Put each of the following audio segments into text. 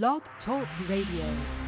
Blog Talk Radio.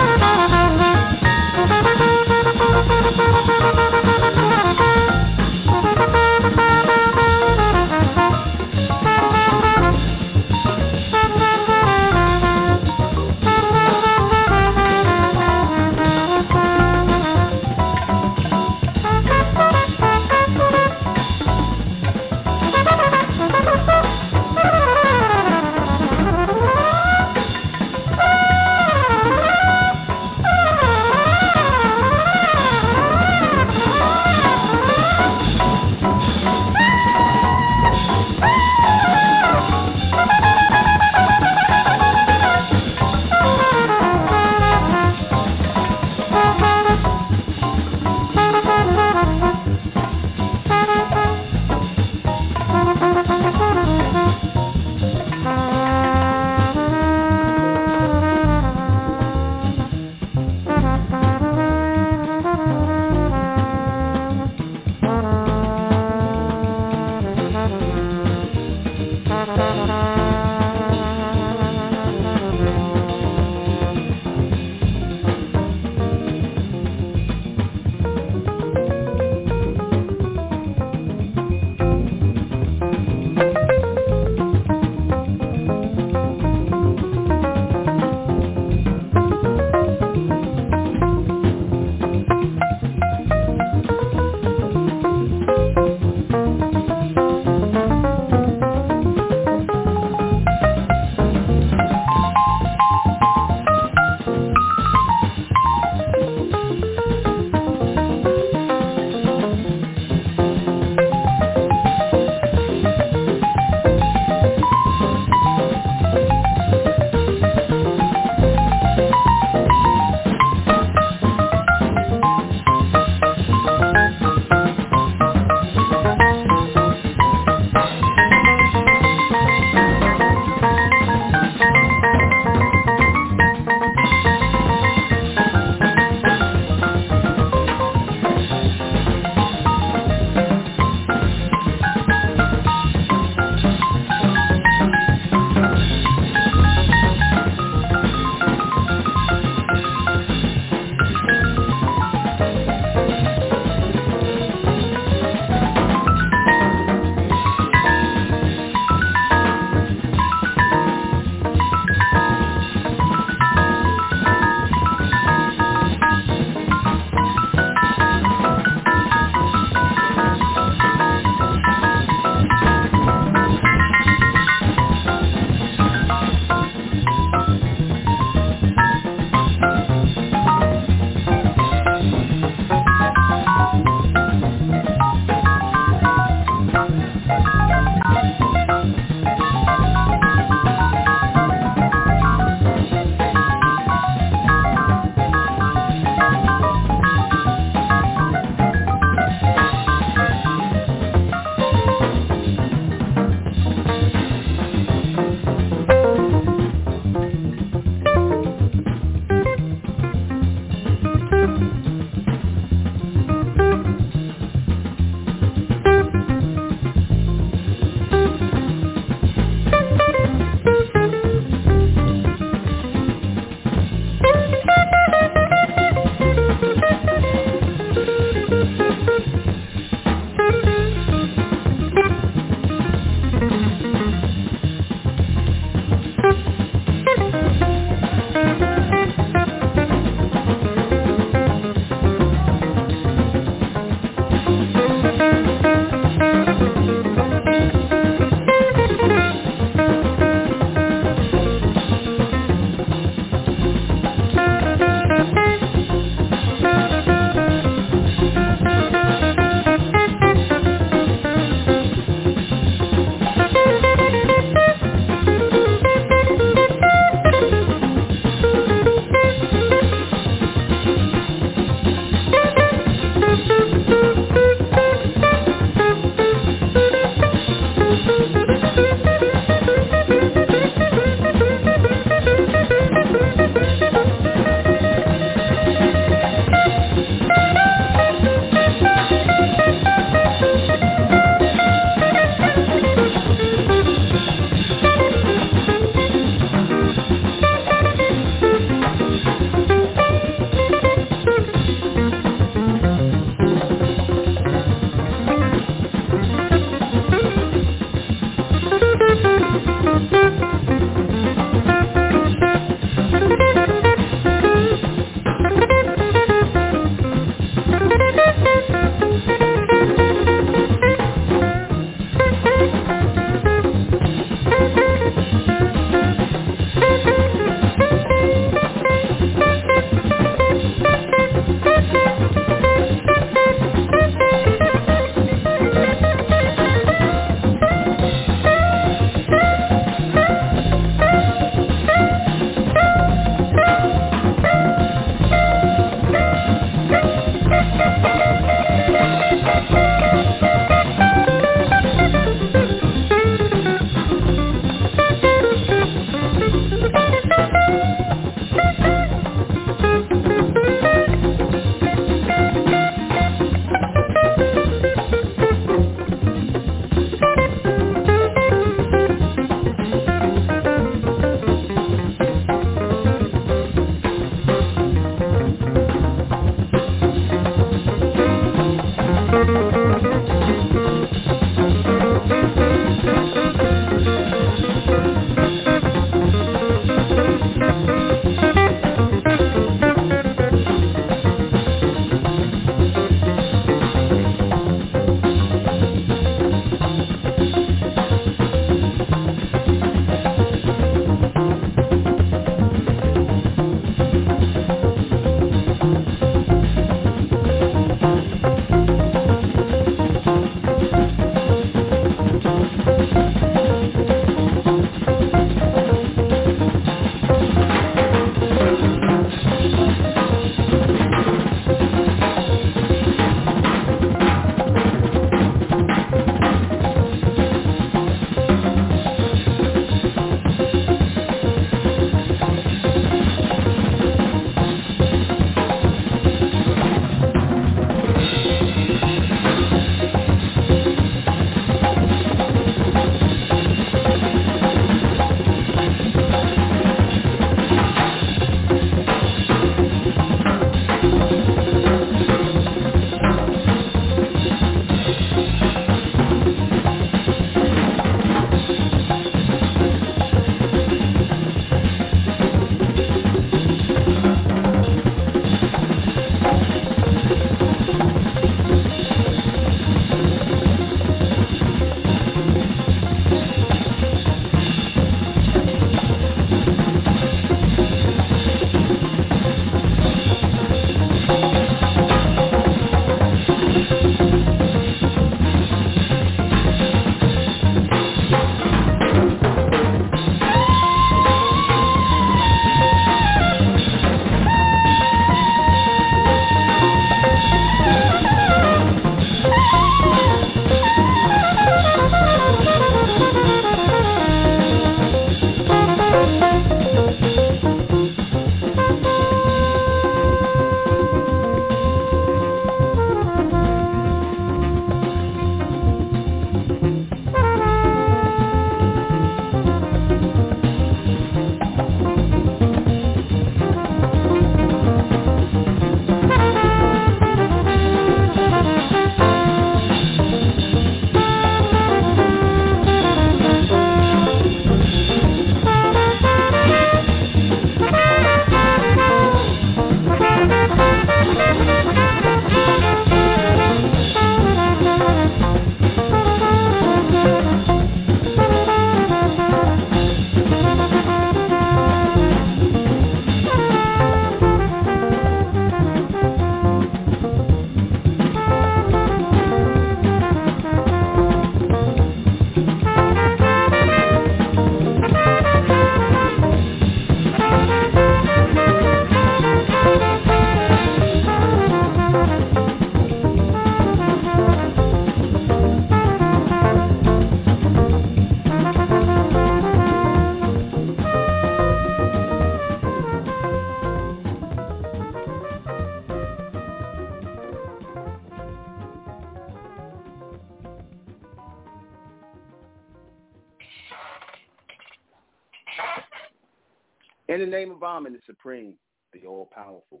In the name of Amen, the Supreme, the All-Powerful,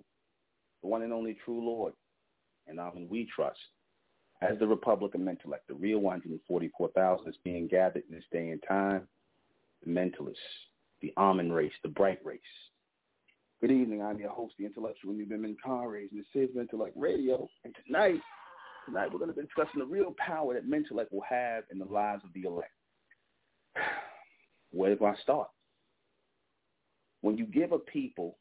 the one and only true Lord, and Amen we trust. As the Republic of Mentellect, the real 144,000 is being gathered in this day and time, the mentalists, the Amen race, the bright race. Good evening. I'm your host, the intellectual Nubian Conrays, and this is Mentellect Radio. And tonight, tonight we're going to be discussing the real power that Mentellect will have in the lives of the elect. where do I start? When you give a people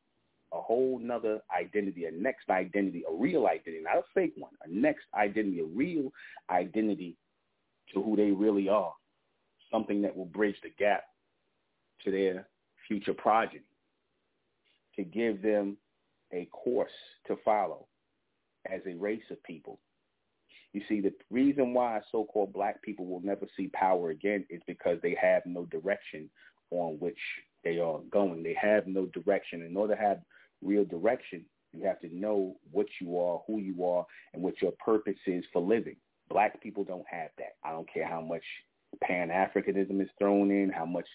a whole nother identity, a next identity, a real identity, not a fake one, a next identity, a real identity to who they really are, something that will bridge the gap to their future progeny, to give them a course to follow as a race of people. You see, the reason why so-called black people will never see power again is because they have no direction on which they are going. They have no direction. In order to have real direction, you have to know what you are, who you are, and what your purpose is for living. Black people don't have that. I don't care how much Pan-Africanism is thrown in, how much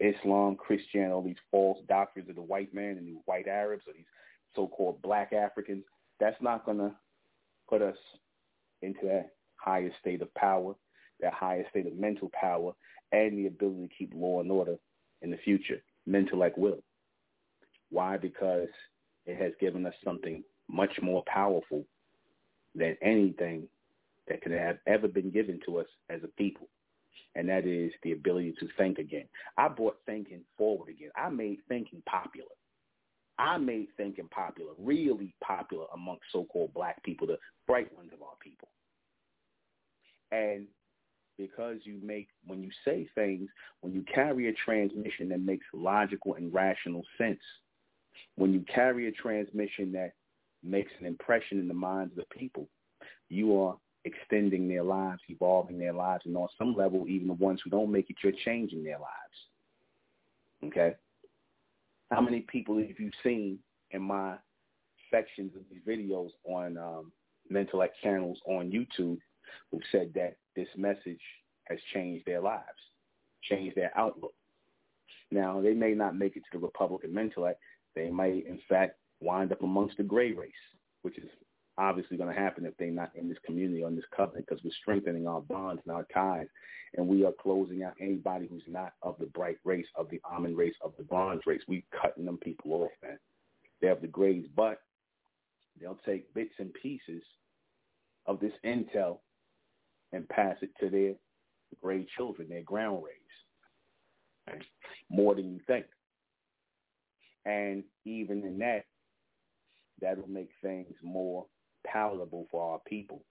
Islam, Christian, all these false doctrines of the white man and these white Arabs or these so-called black Africans. That's not going to put us into that higher state of power, that higher state of mental power, and the ability to keep law and order in the future, Mentellect will. Why? Because it has given us something much more powerful than anything that could have ever been given to us as a people. And that is the ability to think again. I brought thinking forward again. I made thinking popular. I made thinking popular, really popular amongst so-called black people, the bright ones of our people. And because you make, when you say things, when you carry a transmission that makes logical and rational sense, when you carry a transmission that makes an impression in the minds of the people, you are extending their lives, evolving their lives, and on some level, even the ones who don't make it, you're changing their lives. Okay? How many people have you seen in my sections of these videos on um, Mentellect channels on YouTube who said that this message has changed their lives, changed their outlook? Now, they may not make it to the Republic of Mentellect. They might, in fact, wind up amongst the gray race, which is obviously going to happen if they're not in this community on this covenant because we're strengthening our bonds and our ties and we are closing out anybody who's not of the bright race, of the Amen race, of the bronze race. We're cutting them people off, man. They have the grays, but they'll take bits and pieces of this intel and pass it to their gray children, their ground rays, more than you think. And even in that, that'll make things more palatable for our people.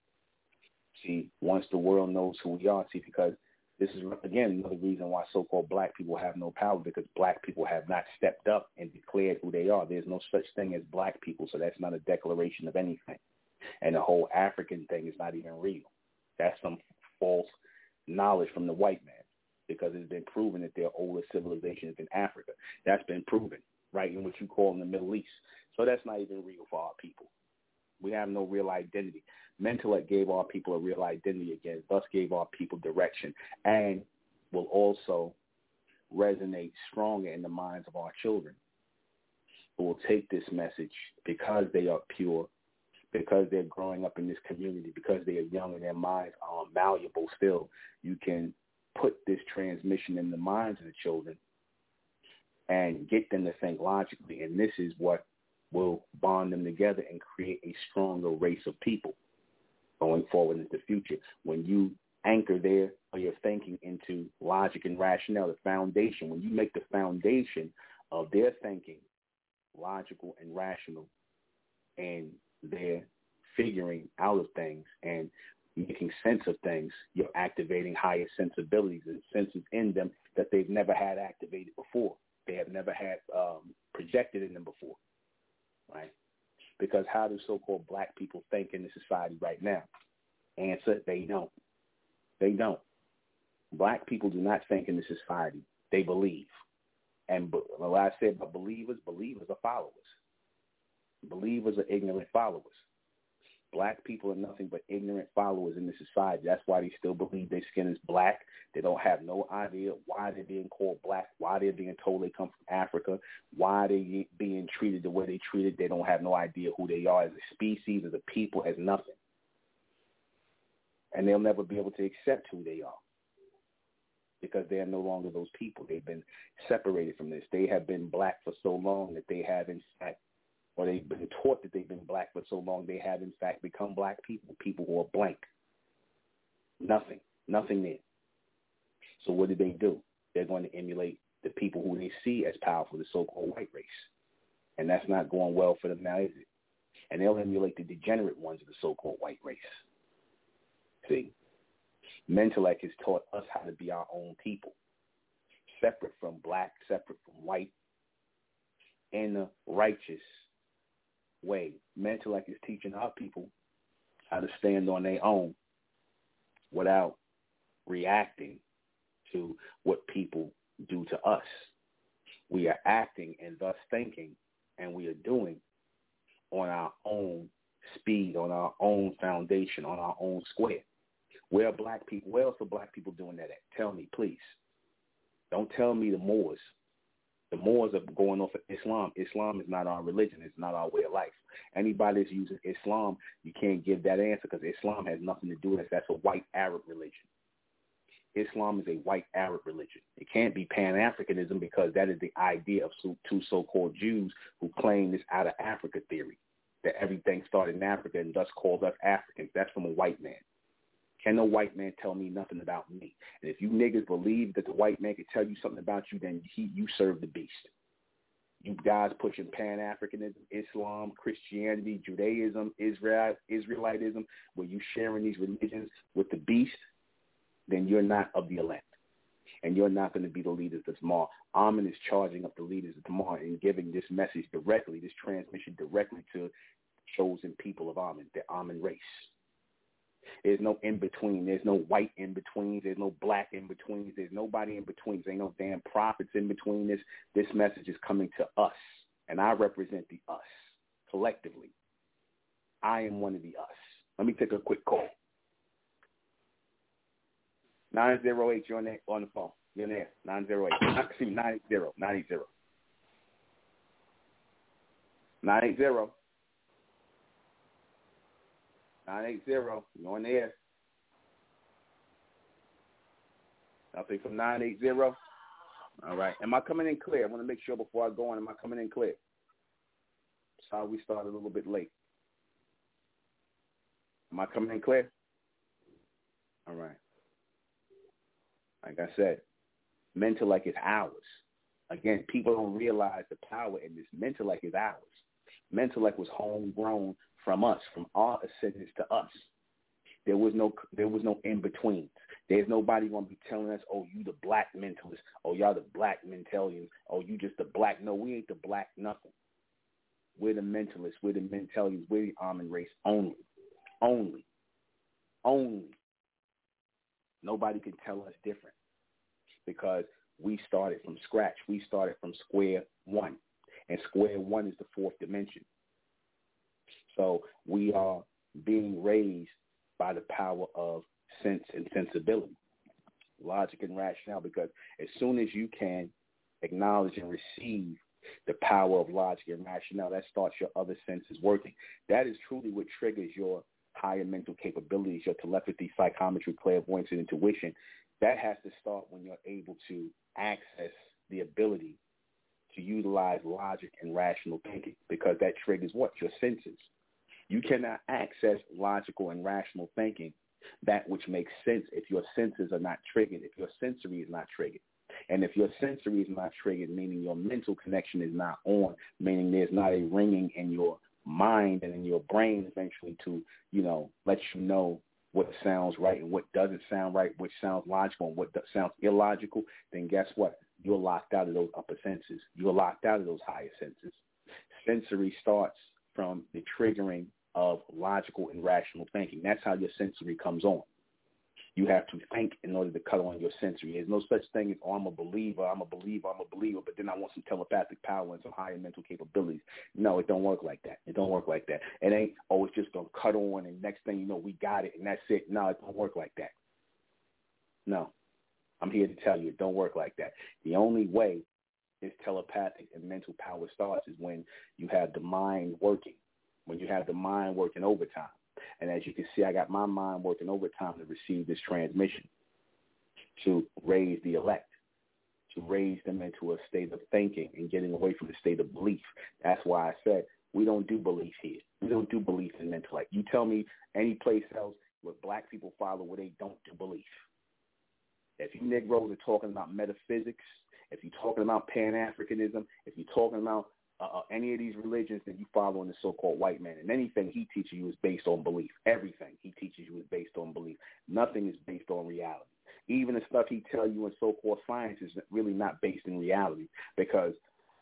See, once the world knows who we are, see, because this is, again, another reason why so-called black people have no power, because black people have not stepped up and declared who they are. There's no such thing as black people, so that's not a declaration of anything. And the whole African thing is not even real. That's some false knowledge from the white man, because it's been proven that there are older civilizations in Africa. That's been proven, right, in what you call in the Middle East. So that's not even real for our people. We have no real identity. Mentellect gave our people a real identity again, thus gave our people direction, and will also resonate stronger in the minds of our children who will take this message because they are pure, because they're growing up in this community, because they are young and their minds are malleable still. You can put this transmission in the minds of the children and get them to think logically. And this is what will bond them together and create a stronger race of people going forward into the future. When you anchor their or your thinking into logic and rationale, the foundation, when you make the foundation of their thinking logical and rational and their figuring out of things and making sense of things, you're activating higher sensibilities and senses in them that they've never had activated before. They have never had um, projected in them before right? Because how do so-called black people think in the society right now? Answer, they don't. They don't. Black people do not think in the society. They believe. And what I said about believers, believers are followers. Believers are ignorant followers. Black people are nothing but ignorant followers in this society. That's why they still believe their skin is black. They don't have no idea why they're being called black, why they're being told they come from Africa, why they're being treated the way they treated. They don't have no idea who they are as a species, as a people, as nothing. And they'll never be able to accept who they are because they are no longer those people. They've been separated from this. They have been black for so long that they have, in fact, or they've been taught that they've been black for so long, they have in fact become black people, people who are blank. Nothing, nothing there. So what did they do? they're going to emulate the people who they see as powerful, the so-called white race. And that's not going well for them now, is it? And they'll emulate the degenerate ones of the so-called white race. See, Mentellect has taught us how to be our own people, separate from black, separate from white, and a righteous way. Mentellect is teaching our people how to stand on their own without reacting to what people do to us. We are acting and thus thinking and we are doing on our own speed, on our own foundation, on our own square. Where are black people? Where else are black people doing that at? Tell me, please. Don't tell me the Moors. The Moors are going off of Islam. Islam is not our religion. It's not our way of life. Anybody that's using Islam, you can't give that answer because Islam has nothing to do with it. That's a white Arab religion. Islam is a white Arab religion. It can't be Pan-Africanism because that is the idea of two so-called Jews who claim this out of Africa theory, that everything started in Africa and thus called us Africans. That's from a white man. Can no white man tell me nothing about me? And if you niggas believe that the white man can tell you something about you, then he, you serve the beast. You guys pushing Pan-Africanism, Islam, Christianity, Judaism, Israel, Israelitism, where you sharing these religions with the beast, then you're not of the elect. And you're not going to be the leaders of tomorrow. Amen is charging up the leaders of tomorrow and giving this message directly, this transmission directly to chosen people of Amen, the Amen race. There's no in between. There's no white in betweens. There's no black in betweens. There's nobody in between. There ain't no damn prophets in between this. This message is coming to us, and I represent the us collectively. I am one of the us. Let me take a quick call. 908, you're on, there, on the phone. You're there. 908. Excuse me, 980. 980. 980. 980. You're on there. Nothing from 980. All right. Am I coming in clear? I want to make sure before I go on, am I coming in clear? Sorry we started a little bit late. Am I coming in clear? All right. Like I said, Mentellect is ours. Again, people don't realize the power in this. Mentellect is ours. Mentellect was homegrown from us, from our ascendants to us. There was no there was no in between. There's nobody gonna be telling us, oh, you the black mentalist, oh y'all the black mentalians, oh you just the black. No, we ain't the black nothing. We're the mentalists, we're the mentalians, we're the Amen race only. Only. Only. Nobody can tell us different because we started from scratch. We started from square one. And square one is the fourth dimension. So we are being raised by the power of sense and sensibility, logic and rationale, because as soon as you can acknowledge and receive the power of logic and rationale, that starts your other senses working. That is truly what triggers your higher mental capabilities, your telepathy, psychometry, clairvoyance, and intuition. That has to start when you're able to access the ability to utilize logic and rational thinking because that triggers what? Your senses. You cannot access logical and rational thinking, that which makes sense if your senses are not triggered, if your sensory is not triggered. And if your sensory is not triggered, meaning your mental connection is not on, meaning there's not a ringing in your mind and in your brain eventually to, you know, let you know what sounds right and what doesn't sound right, which sounds logical and what sounds illogical, then guess what? You're locked out of those upper senses. You're locked out of those higher senses. Sensory starts from the triggering of logical and rational thinking. That's how your sensory comes on. You have to think in order to cut on your sensory. There's no such thing as, oh, I'm a believer, I'm a believer, I'm a believer, but then I want some telepathic power and some higher mental capabilities. No, it don't work like that. It don't work like that. It ain't, oh, it's just going to cut on and next thing you know, we got it and that's it. No, it don't work like that. No. I'm here to tell you it don't work like that. The only way this telepathic and mental power starts is when you have the mind working, when you have the mind working overtime. And as you can see, I got my mind working overtime to receive this transmission, to raise the elect, to raise them into a state of thinking and getting away from the state of belief. That's why I said we don't do belief here. We don't do belief in mental intellect. You tell me any place else where black people follow where they don't do belief. If you Negroes are talking about metaphysics, if you're talking about Pan-Africanism, if you're talking about uh, uh, any of these religions that you follow in the so-called white man, and anything he teaches you is based on belief. Everything he teaches you is based on belief. Nothing is based on reality. Even the stuff he tell you in so-called science is really not based in reality because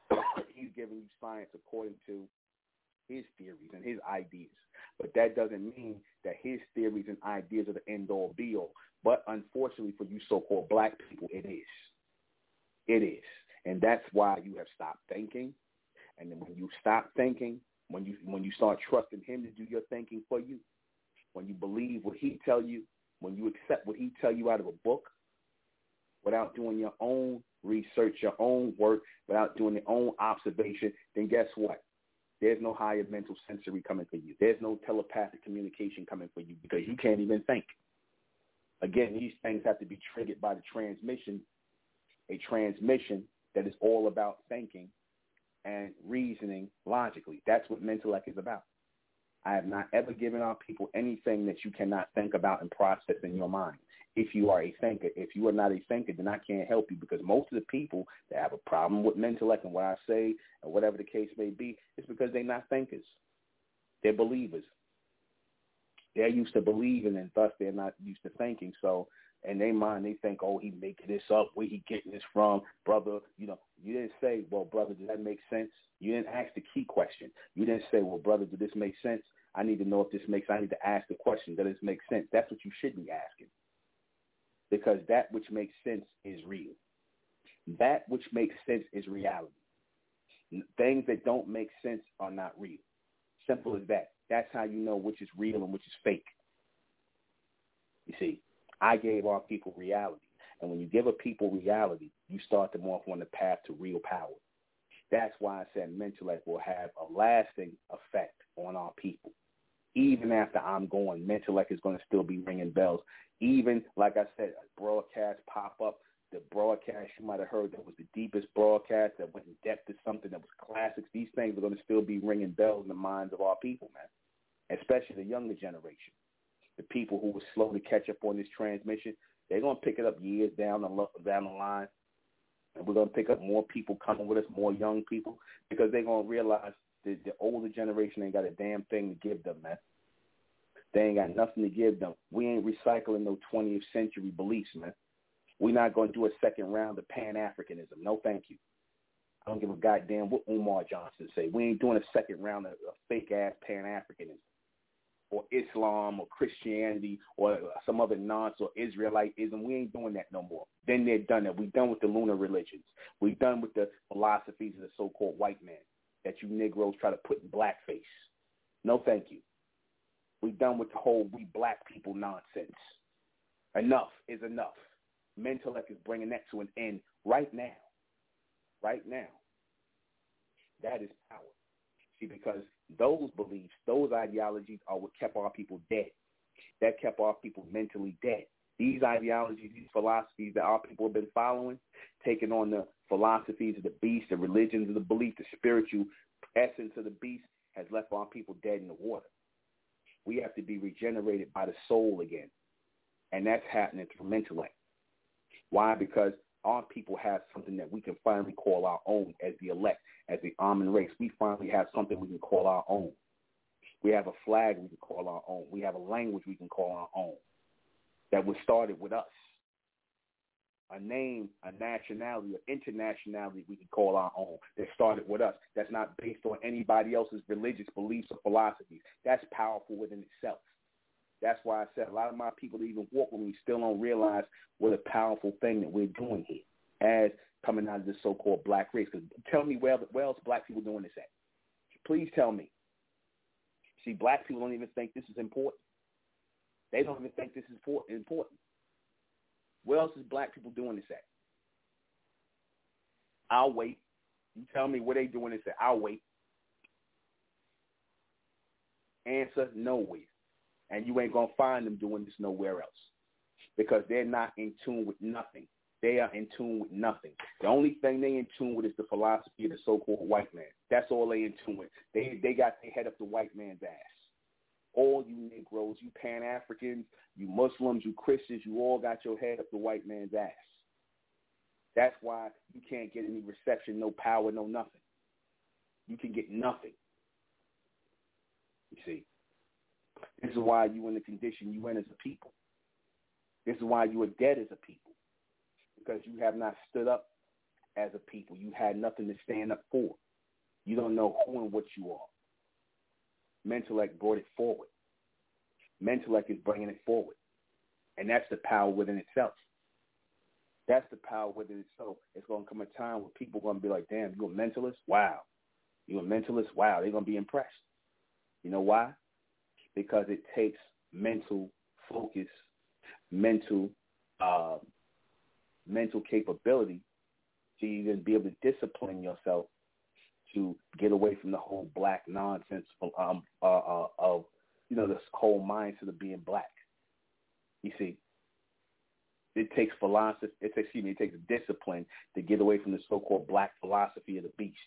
he's giving you science according to his theories and his ideas. But that doesn't mean that his theories and ideas are the end all be all. But unfortunately for you so-called black people, it is. It is. And that's why you have stopped thinking. And then when you stop thinking, when you when you start trusting him to do your thinking for you, when you believe what he tell you, when you accept what he tell you out of a book, without doing your own research, your own work, without doing your own observation, then guess what? There's no higher mental sensory coming for you. There's no telepathic communication coming for you because you can't even think. Again, these things have to be triggered by the transmission, a transmission that is all about thinking and reasoning logically. That's what Mentellect is about. I have not ever given our people anything that you cannot think about and process in your mind. If you are a thinker, if you are not a thinker, then I can't help you because most of the people that have a problem with Mentellect and what I say and whatever the case may be, it's because they're not thinkers. They're believers. They're used to believing and thus they're not used to thinking. So in their mind, they think, oh, he making this up. Where he getting this from, brother? You know, you didn't say, well, brother, does that make sense? You didn't ask the key question. You didn't say, well, brother, does this make sense? I need to know if this makes. I need to ask the question. Does this make sense? That's what you should be asking, because that which makes sense is real. That which makes sense is reality. Things that don't make sense are not real. Simple as that. That's how you know which is real and which is fake. You see, I gave our people reality. And when you give a people reality, you start them off on the path to real power. That's why I said mental Mentellect will have a lasting effect on our people. Even after I'm gone, mental Mentellect is going to still be ringing bells. Even, like I said, broadcast pop up. The broadcast you might have heard that was the deepest broadcast that went in depth to something that was classics. These things are going to still be ringing bells in the minds of our people, man, especially the younger generation the people who were slow to catch up on this transmission, they're going to pick it up years down the down the line, and we're going to pick up more people coming with us, more young people, because they're going to realize that the older generation ain't got a damn thing to give them, man. They ain't got nothing to give them. We ain't recycling no 20th century beliefs, man. We're not going to do a second round of Pan-Africanism. No, thank you. I don't give a goddamn what Umar Johnson say. We ain't doing a second round of, of fake-ass Pan-Africanism or Islam or Christianity or some other nonsense or Israelitism. We ain't doing that no more. Then they're done that. We done with the lunar religions. We done with the philosophies of the so-called white man that you Negroes try to put in blackface. No, thank you. We done with the whole we black people nonsense. Enough is enough. Mentellect is bringing that to an end right now. Right now. That is power. See, because those beliefs, those ideologies are what kept our people dead. That kept our people mentally dead. These ideologies, these philosophies that our people have been following, taking on the philosophies of the beast, the religions of the belief, the spiritual essence of the beast, has left our people dead in the water. We have to be regenerated by the soul again. And that's happening through mental Mentellect. Why? Because our people have something that we can finally call our own as the elect, as the Amen race. We finally have something we can call our own. We have a flag we can call our own. We have a language we can call our own that was started with us. A name, a nationality, an internationality we can call our own that started with us. That's not based on anybody else's religious beliefs or philosophies. That's powerful within itself. That's why I said a lot of my people that even walk with me still don't realize what a powerful thing that we're doing here as coming out of this so-called black race. Because tell me where, where else black people doing this at? Please tell me. See, black people don't even think this is important. They don't even think this is important. Where else is black people doing this at? I'll wait. You tell me where they doing this at. I'll wait. Answer, nowhere and you ain't going to find them doing this nowhere else because they're not in tune with nothing. They are in tune with nothing. The only thing they in tune with is the philosophy of the so-called white man. That's all they in tune with. They they got their head up the white man's ass. all you Negroes, you Pan-Africans, you Muslims, you Christians, you all got your head up the white man's ass. That's why you can't get any reception, no power, no nothing. You can get nothing. You see. This is why you in the condition you in as a people. This is why you are dead as a people. Because you have not stood up as a people. You had nothing to stand up for. You don't know who and what you are. Mentellect brought it forward. Mentellect is bringing it forward. And that's the power within itself. That's the power within itself. It's going to come a time where people are going to be like, damn, you're a mentalist? Wow. You're a mentalist? Wow. They're going to be impressed. You know why? Because it takes mental focus, mental uh, mental capability to even be able to discipline yourself to get away from the whole black nonsense um, uh, uh, of, you know, this whole mindset of being black. You see, it takes philosophy, excuse me, it takes discipline to get away from the so-called black philosophy of the beast,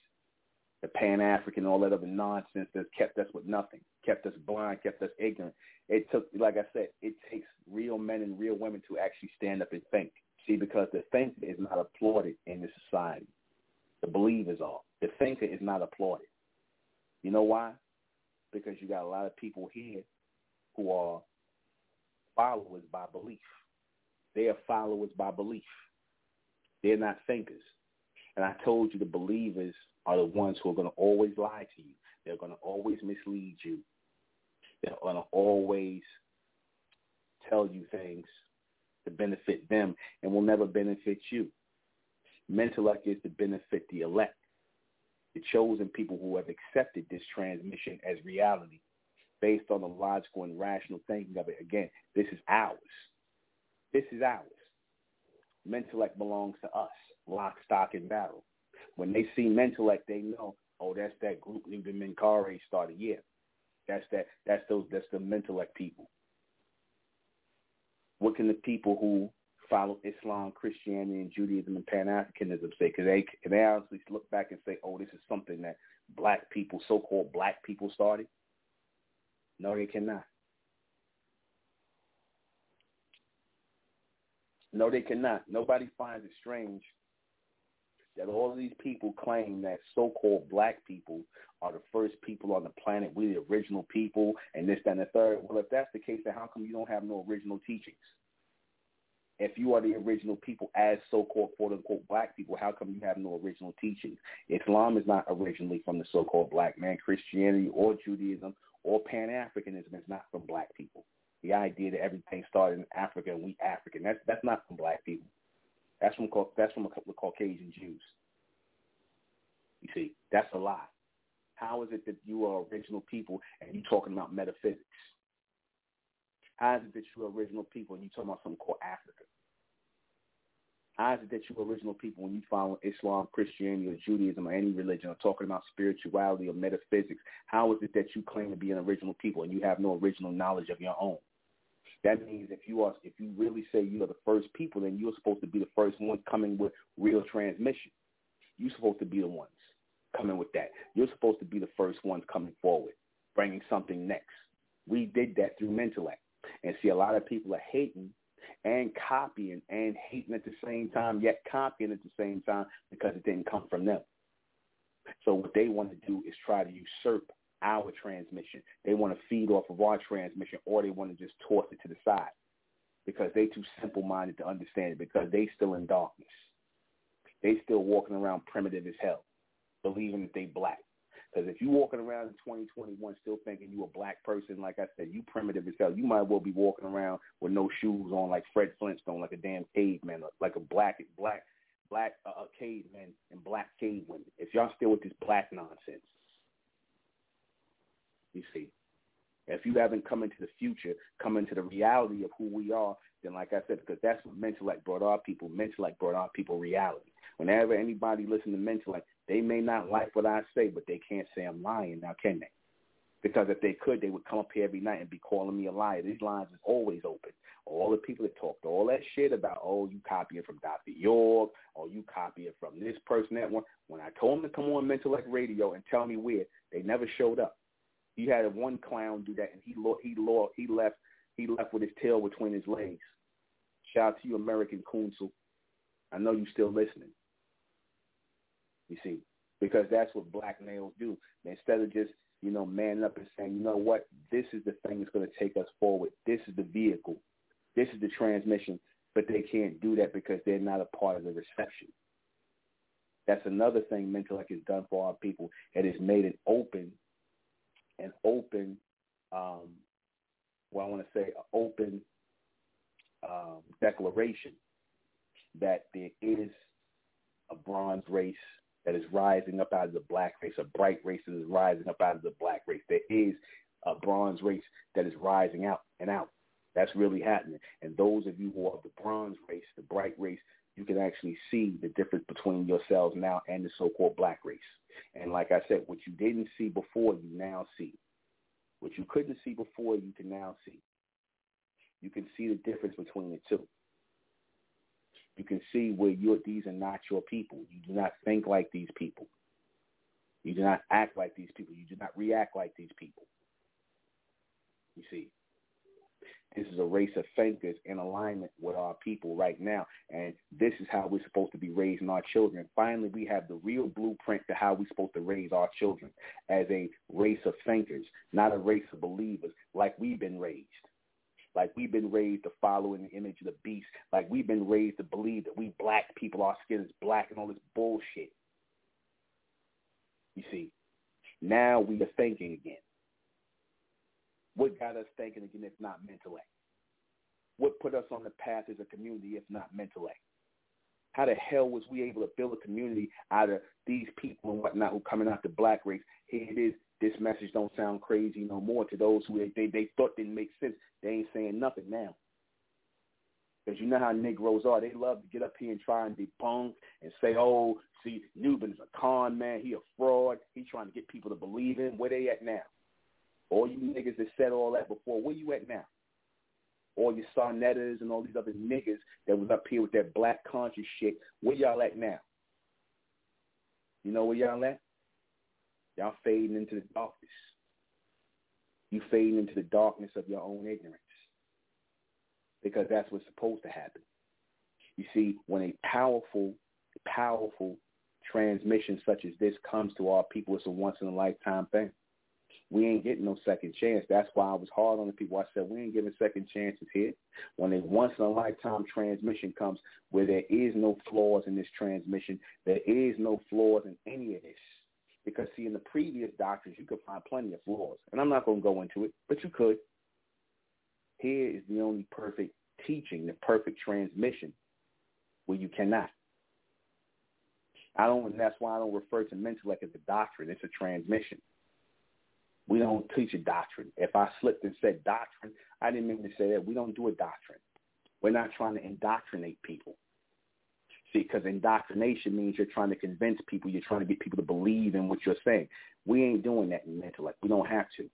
the Pan-African, all that other nonsense that's kept us with nothing, kept us blind, kept us ignorant. It took, like I said, it takes real men and real women to actually stand up and think. See, because the thinker is not applauded in this society. The believers are. The thinker is not applauded. You know why? Because you got a lot of people here who are followers by belief. They are followers by belief. They're not thinkers. And I told you the believers are the ones who are going to always lie to you. They're going to always mislead you. Going to always tell you things to benefit them and will never benefit you. Mentellect is to benefit the elect the chosen people who have accepted this transmission as reality based on the logical and rational thinking of it. Again, this is ours. This is ours. Mentellect belongs to us, lock, stock, and barrel. When they see Mentellect, they know, oh, that's that group Nuben Menkarayzz started. Yeah, that's that. That's those. That's the Mentellect people. What can the people who follow Islam, Christianity, and Judaism and Pan-Africanism say, because they can they honestly look back and say, oh, this is something that black people, so-called black people started? No, they cannot. No, they cannot. Nobody finds it strange that all of these people claim that so-called black people are the first people on the planet, We're the original people, and this, that, and the third. Well, if that's the case, then how come you don't have no original teachings? if you are the original people as so-called quote-unquote black people, how come you have no original teachings? Islam is not originally from the so-called black man. Christianity or Judaism or Pan-Africanism is not from black people. The idea that everything started in Africa and we African, that's, that's not from black people. That's from, that's from the Caucasian Jews. You see, that's a lie. How is it that you are original people and you talking about metaphysics? How is it that you're original people and you talking about something called Africa? How is it that you're original people when you follow Islam, Christianity, or Judaism, or any religion, or talking about spirituality or metaphysics? How is it that you claim to be an original people and you have no original knowledge of your own? That means if you are, if you really say you are the first people, then you're supposed to be the first ones coming with real transmission. You're supposed to be the ones coming with that. You're supposed to be the first ones coming forward, bringing something next. We did that through Mentellect. And see, a lot of people are hating and copying and hating at the same time, yet copying at the same time because it didn't come from them. So what they want to do is try to usurp our transmission. They want to feed off of our transmission or they want to just toss it to the side because they too simple-minded to understand it because they still in darkness. They still walking around primitive as hell, believing that they black. Because if you walking around in 2021 still thinking you a black person, like I said, you primitive as hell. You might well be walking around with no shoes on, like Fred Flintstone, like a damn caveman, like a black black black uh, caveman and black cave women. If y'all still with this black nonsense, you see. If you haven't come into the future, come into the reality of who we are, then like I said, because that's what Mentellect brought our people. Mentellect brought our people reality. Whenever anybody listen to Mentellect, they may not like what I say, but they can't say I'm lying now, can they? Because if they could, they would come up here every night and be calling me a liar. These lines is always open. All the people that talked all that shit about, oh, you copy it from Dr. York, or you copy it from this person, that one. When I told them to come on Mentellect Radio and tell me where, they never showed up. You had one clown do that, and he lo- he lo- he left he left with his tail between his legs. Shout out to you, American Kunzel. I know you still listening. You see, because that's what black males do. Instead of just you know manning up and saying, you know what, this is the thing that's going to take us forward. This is the vehicle. This is the transmission. But they can't do that because they're not a part of the reception. That's another thing Mentellect has done for our people. It has made it open, an open, um, well, I want to say an open um, declaration that there is a bronze race that is rising up out of the black race, a bright race that is rising up out of the black race. There is a bronze race that is rising out and out. That's really happening. And those of you who are the bronze race, the bright race, you can actually see the difference between yourselves now and the so-called black race. And like I said, what you didn't see before, you now see. What you couldn't see before, you can now see. You can see the difference between the two. You can see where you're, these are not your people. You do not think like these people. You do not act like these people. You do not react like these people. You see, this is a race of thinkers in alignment with our people right now. And this is how we're supposed to be raising our children. Finally, we have the real blueprint to how we're supposed to raise our children as a race of thinkers, not a race of believers like we've been raised. Like we've been raised to follow in the image of the beast. Like we've been raised to believe that we black people, our skin is black and all this bullshit. You see, now we are thinking again. What got us thinking again if not Mentellect? What put us on the path as a community if not Mentellect? How the hell was we able to build a community out of these people and whatnot who coming out the black race? Here it is. This message don't sound crazy no more to those who they, they, thought didn't make sense. They ain't saying nothing now. Because you know how Negroes are. They love to get up here and try and debunk and say, oh, see, Nuben's a con man. He a fraud. He trying to get people to believe in. Where they at now? All you niggas that said all that before, where you at now? All your Sarnettas and all these other niggas that was up here with that black conscious shit, where y'all at now? You know where y'all at? Y'all fading into the darkness. You fading into the darkness of your own ignorance. Because that's what's supposed to happen. You see, when a powerful, powerful transmission such as this comes to our people, it's a once-in-a-lifetime thing we ain't getting no second chance. That's why I was hard on the people. I said we ain't giving second chances here. When a once in a lifetime transmission comes where there is no flaws in this transmission, there is no flaws in any of this. Because see, in the previous doctrines, you could find plenty of flaws, and I'm not going to go into it, but you could. Here is the only perfect teaching, the perfect transmission, where you cannot. I don't, that's why I don't refer to Mentellect as a doctrine. It's a transmission. We don't teach a doctrine. If I slipped and said doctrine, I didn't mean to say that. We don't do a doctrine. We're not trying to indoctrinate people. See, because indoctrination means you're trying to convince people. You're trying to get people to believe in what you're saying. We ain't doing that in Mentellect. We don't have to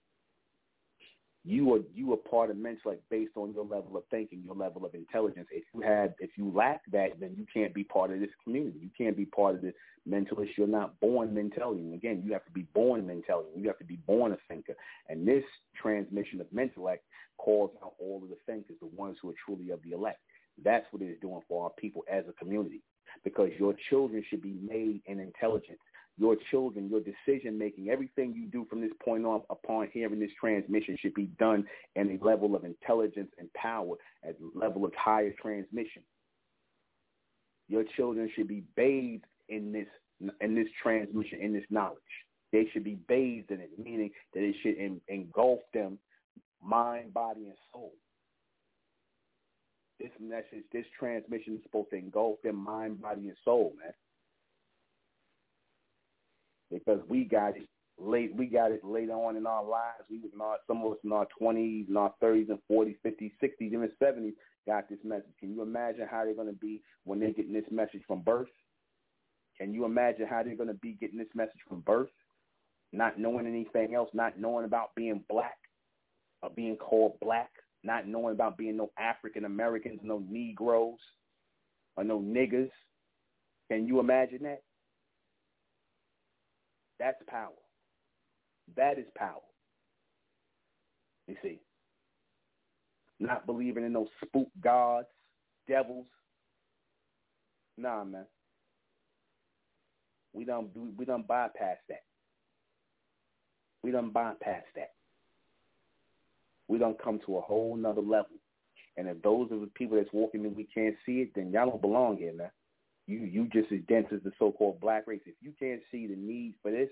you are you are part of Mentellect based on your level of thinking, your level of intelligence. If you have if you lack that, then you can't be part of this community. You can't be part of this mentalist. You're not born Mentelian. Again, you have to be born Mentelian. You have to be born a thinker. And this transmission of Mentellect calls out all of the thinkers, the ones who are truly of the elect. That's what it is doing for our people as a community. Because your children should be made in intelligence your children, your decision making, everything you do from this point on upon hearing this transmission should be done in a level of intelligence and power, at a level of higher transmission. Your children should be bathed in this in this transmission, in this knowledge. They should be bathed in it, meaning that it should engulf them, mind, body, and soul. This message, this transmission is supposed to engulf them, mind, body, and soul, man because we got it late. We got it later on in our lives. We was not some of us in our twenties, in our thirties and forties, fifties, sixties, even seventies got this message. Can you imagine how they're going to be when they're getting this message from birth? Can you imagine how they're going to be getting this message from birth? Not knowing anything else, not knowing about being black or being called black, not knowing about being no African Americans, no Negroes, or no niggers. Can you imagine that? That's power. That is power. You see, not believing in those spook gods, devils. Nah, man. We don't we don't bypass that. We don't bypass that. We don't come to a whole nother level. And if those are the people that's walking in, we can't see it, then y'all don't belong here, man. You you just as dense as the so-called black race. If you can't see the need for this,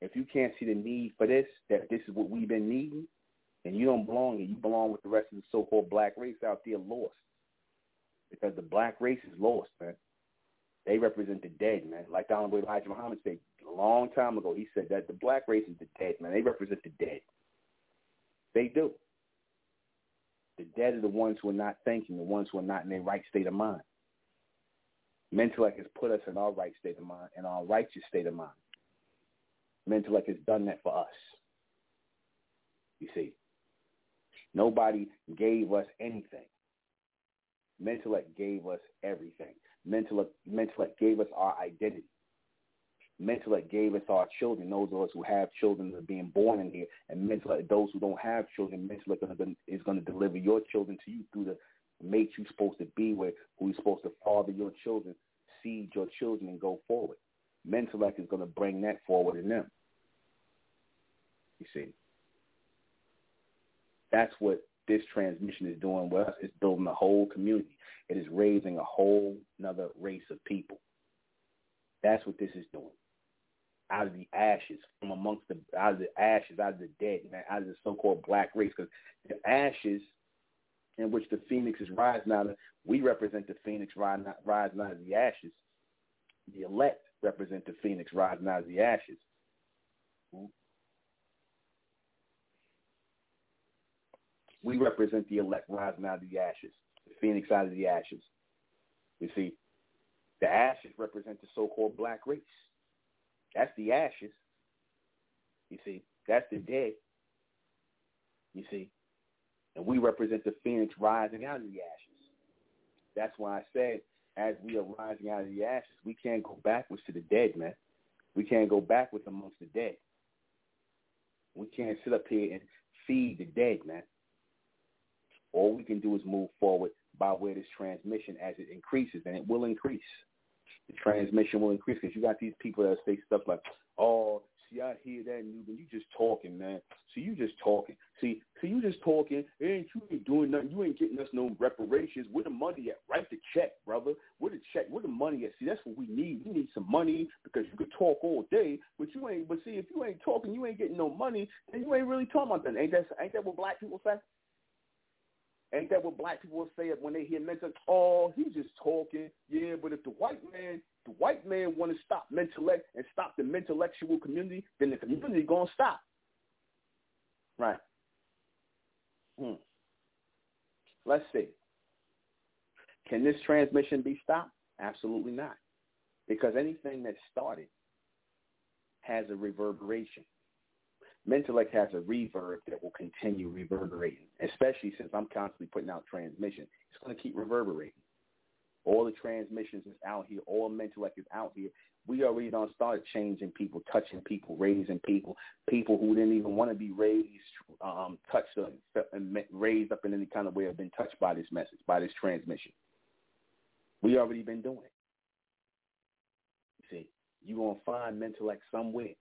if you can't see the need for this, that this is what we've been needing, then you don't belong here. You belong with the rest of the so-called black race out there lost. Because the black race is lost, man. They represent the dead, man. Like Donald Elijah Muhammad said a long time ago, he said that the black race is the dead, man. They represent the dead. They do. The dead are the ones who are not thinking, the ones who are not in their right state of mind. Mentellect has put us in our right state of mind, in our righteous state of mind. Mentellect has done that for us. You see, nobody gave us anything. Mentellect gave us everything. Mentellect, Mentellect gave us our identity. Mentellect gave us our children, those of us who have children are being born in here, and Mentellect, those who don't have children, Mentellect is going to deliver your children to you through the mate you're supposed to be with, who is supposed to father your children, seed your children, and go forward. Mentellect is going to bring that forward in them. You see, that's what this transmission is doing with us. It's building a whole community. It is raising a whole another race of people. That's what this is doing. Out of the ashes, from amongst the out of the ashes, out of the dead, out of the so-called black race, because the ashes in which the phoenix is rising out of, we represent the phoenix rising out, of the ashes. The elect represent the phoenix rising out of the ashes. We represent the elect rising out of the ashes, the phoenix out of the ashes. You see, the ashes represent the so-called black race. That's the ashes. You see, that's the dead. You see, and we represent the phoenix rising out of the ashes. That's why I said, as we are rising out of the ashes, we can't go backwards to the dead, man. We can't go backwards amongst the dead. We can't sit up here and feed the dead, man. All we can do is move forward by of this transmission as it increases, and it will increase. The transmission will increase because you got these people that say stuff like, "Oh, see, I hear that, Nuben. You just talking, man. See, you just talking. See, see, you just talking. Ain't you ain't doing nothing. You ain't getting us no reparations. Where the money at? Write the check, brother. Where the check? Where the money at? See, that's what we need. We need some money because you could talk all day, but you ain't. But see, if you ain't talking, you ain't getting no money, then you ain't really talking about that. Ain't that? Ain't that what black people say? Ain't that what black people say when they hear mental? Oh, he's just talking. Yeah, but if the white man, the white man want to stop mental and stop the intellectual community, then the community gonna stop. Right. Hmm. Let's see. Can this transmission be stopped? Absolutely not. Because anything that started has a reverberation. Mentellect has a reverb that will continue reverberating, especially since I'm constantly putting out transmission. It's going to keep reverberating. All the transmissions is out here. All Mentellect is out here. We already done started changing people, touching people, raising people, people who didn't even want to be raised, um, touched and raised up in any kind of way have been touched by this message, by this transmission. We already been doing it. You see, you're going to find Mentellect somewhere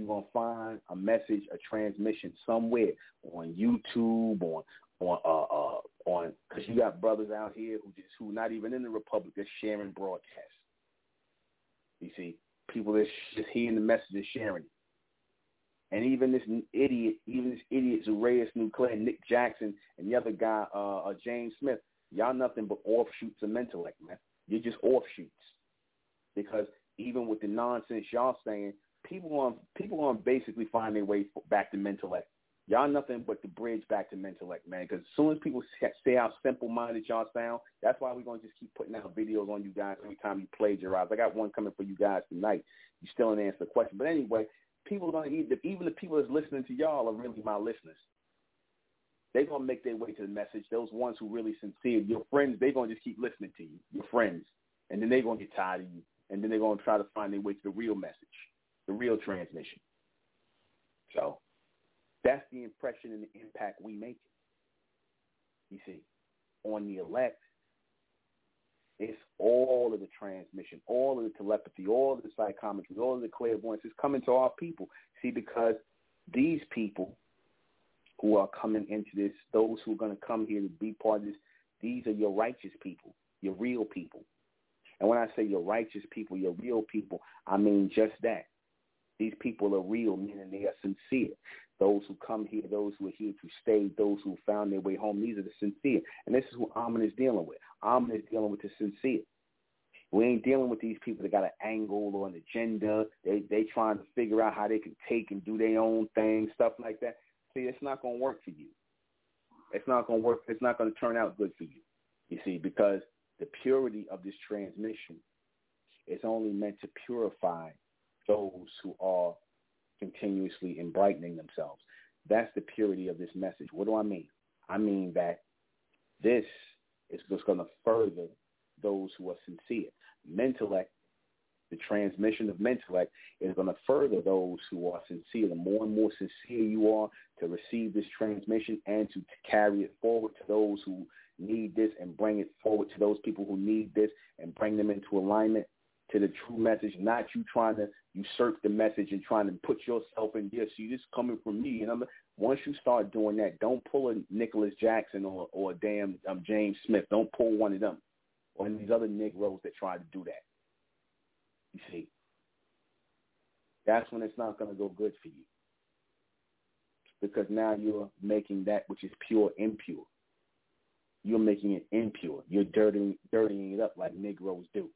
you're gonna find a message, a transmission somewhere on YouTube, on on uh, uh on because you got brothers out here who just who not even in the republic that's sharing broadcasts. You see, people that's just hearing the message sharing it. And even this idiot, even this idiot Zurius Nuclear, and Nick Jackson, and the other guy, uh, uh, James Smith, y'all nothing but offshoots of Mentellect, man. You're just offshoots. Because even with the nonsense y'all saying, people on people on basically find their way back to Mentellect. Y'all nothing but the bridge back to Mentellect, man. Because as soon as people say how simple-minded y'all sound, that's why we're gonna just keep putting out videos on you guys every time you plagiarize. I got one coming for you guys tonight. You still didn't answer the question, but anyway, people are gonna even even the people that's listening to y'all are really my listeners. They're gonna make their way to the message. Those ones who really sincere, your friends, they're gonna just keep listening to you, your friends, and then they're gonna get tired of you, and then they're gonna try to find their way to the real message the real transmission. So That's the impression and the impact we make. You see, on the elect, it's all of the transmission, all of the telepathy, all of the psychometry, all of the clairvoyance is coming to our people. See, because these people who are coming into this, those who are going to come here to be part of this, these are your righteous people, your real people. And when I say your righteous people, your real people, I mean just that. These people are real, meaning they are sincere. Those who come here, those who are here to stay, those who found their way home, these are the sincere. And this is who Amun is dealing with. Amun is dealing with the sincere. We ain't dealing with these people that got an angle or an agenda. They they trying to figure out how they can take and do their own thing, stuff like that. See, it's not gonna work for you. It's not gonna work. It's not gonna turn out good for you. You see, because the purity of this transmission is only meant to purify those who are continuously and brightening themselves. That's the purity of this message. What do I mean? I mean that this is just going to further those who are sincere. Mentellect, the transmission of mentellect is going to further those who are sincere. The more and more sincere you are to receive this transmission and to, to carry it forward to those who need this and bring it forward to those people who need this and bring them into alignment to the true message, not you trying to usurp the message and trying to put yourself in this. You just coming from me. And I'm, once you start doing that, don't pull a Nicholas Jackson or, or a damn um, James Smith. Don't pull one of them or these other Negroes that try to do that. You see, that's when it's not going to go good for you because now you're making that which is pure impure you're making it impure. You're dirtying, dirtying it up like Negroes do.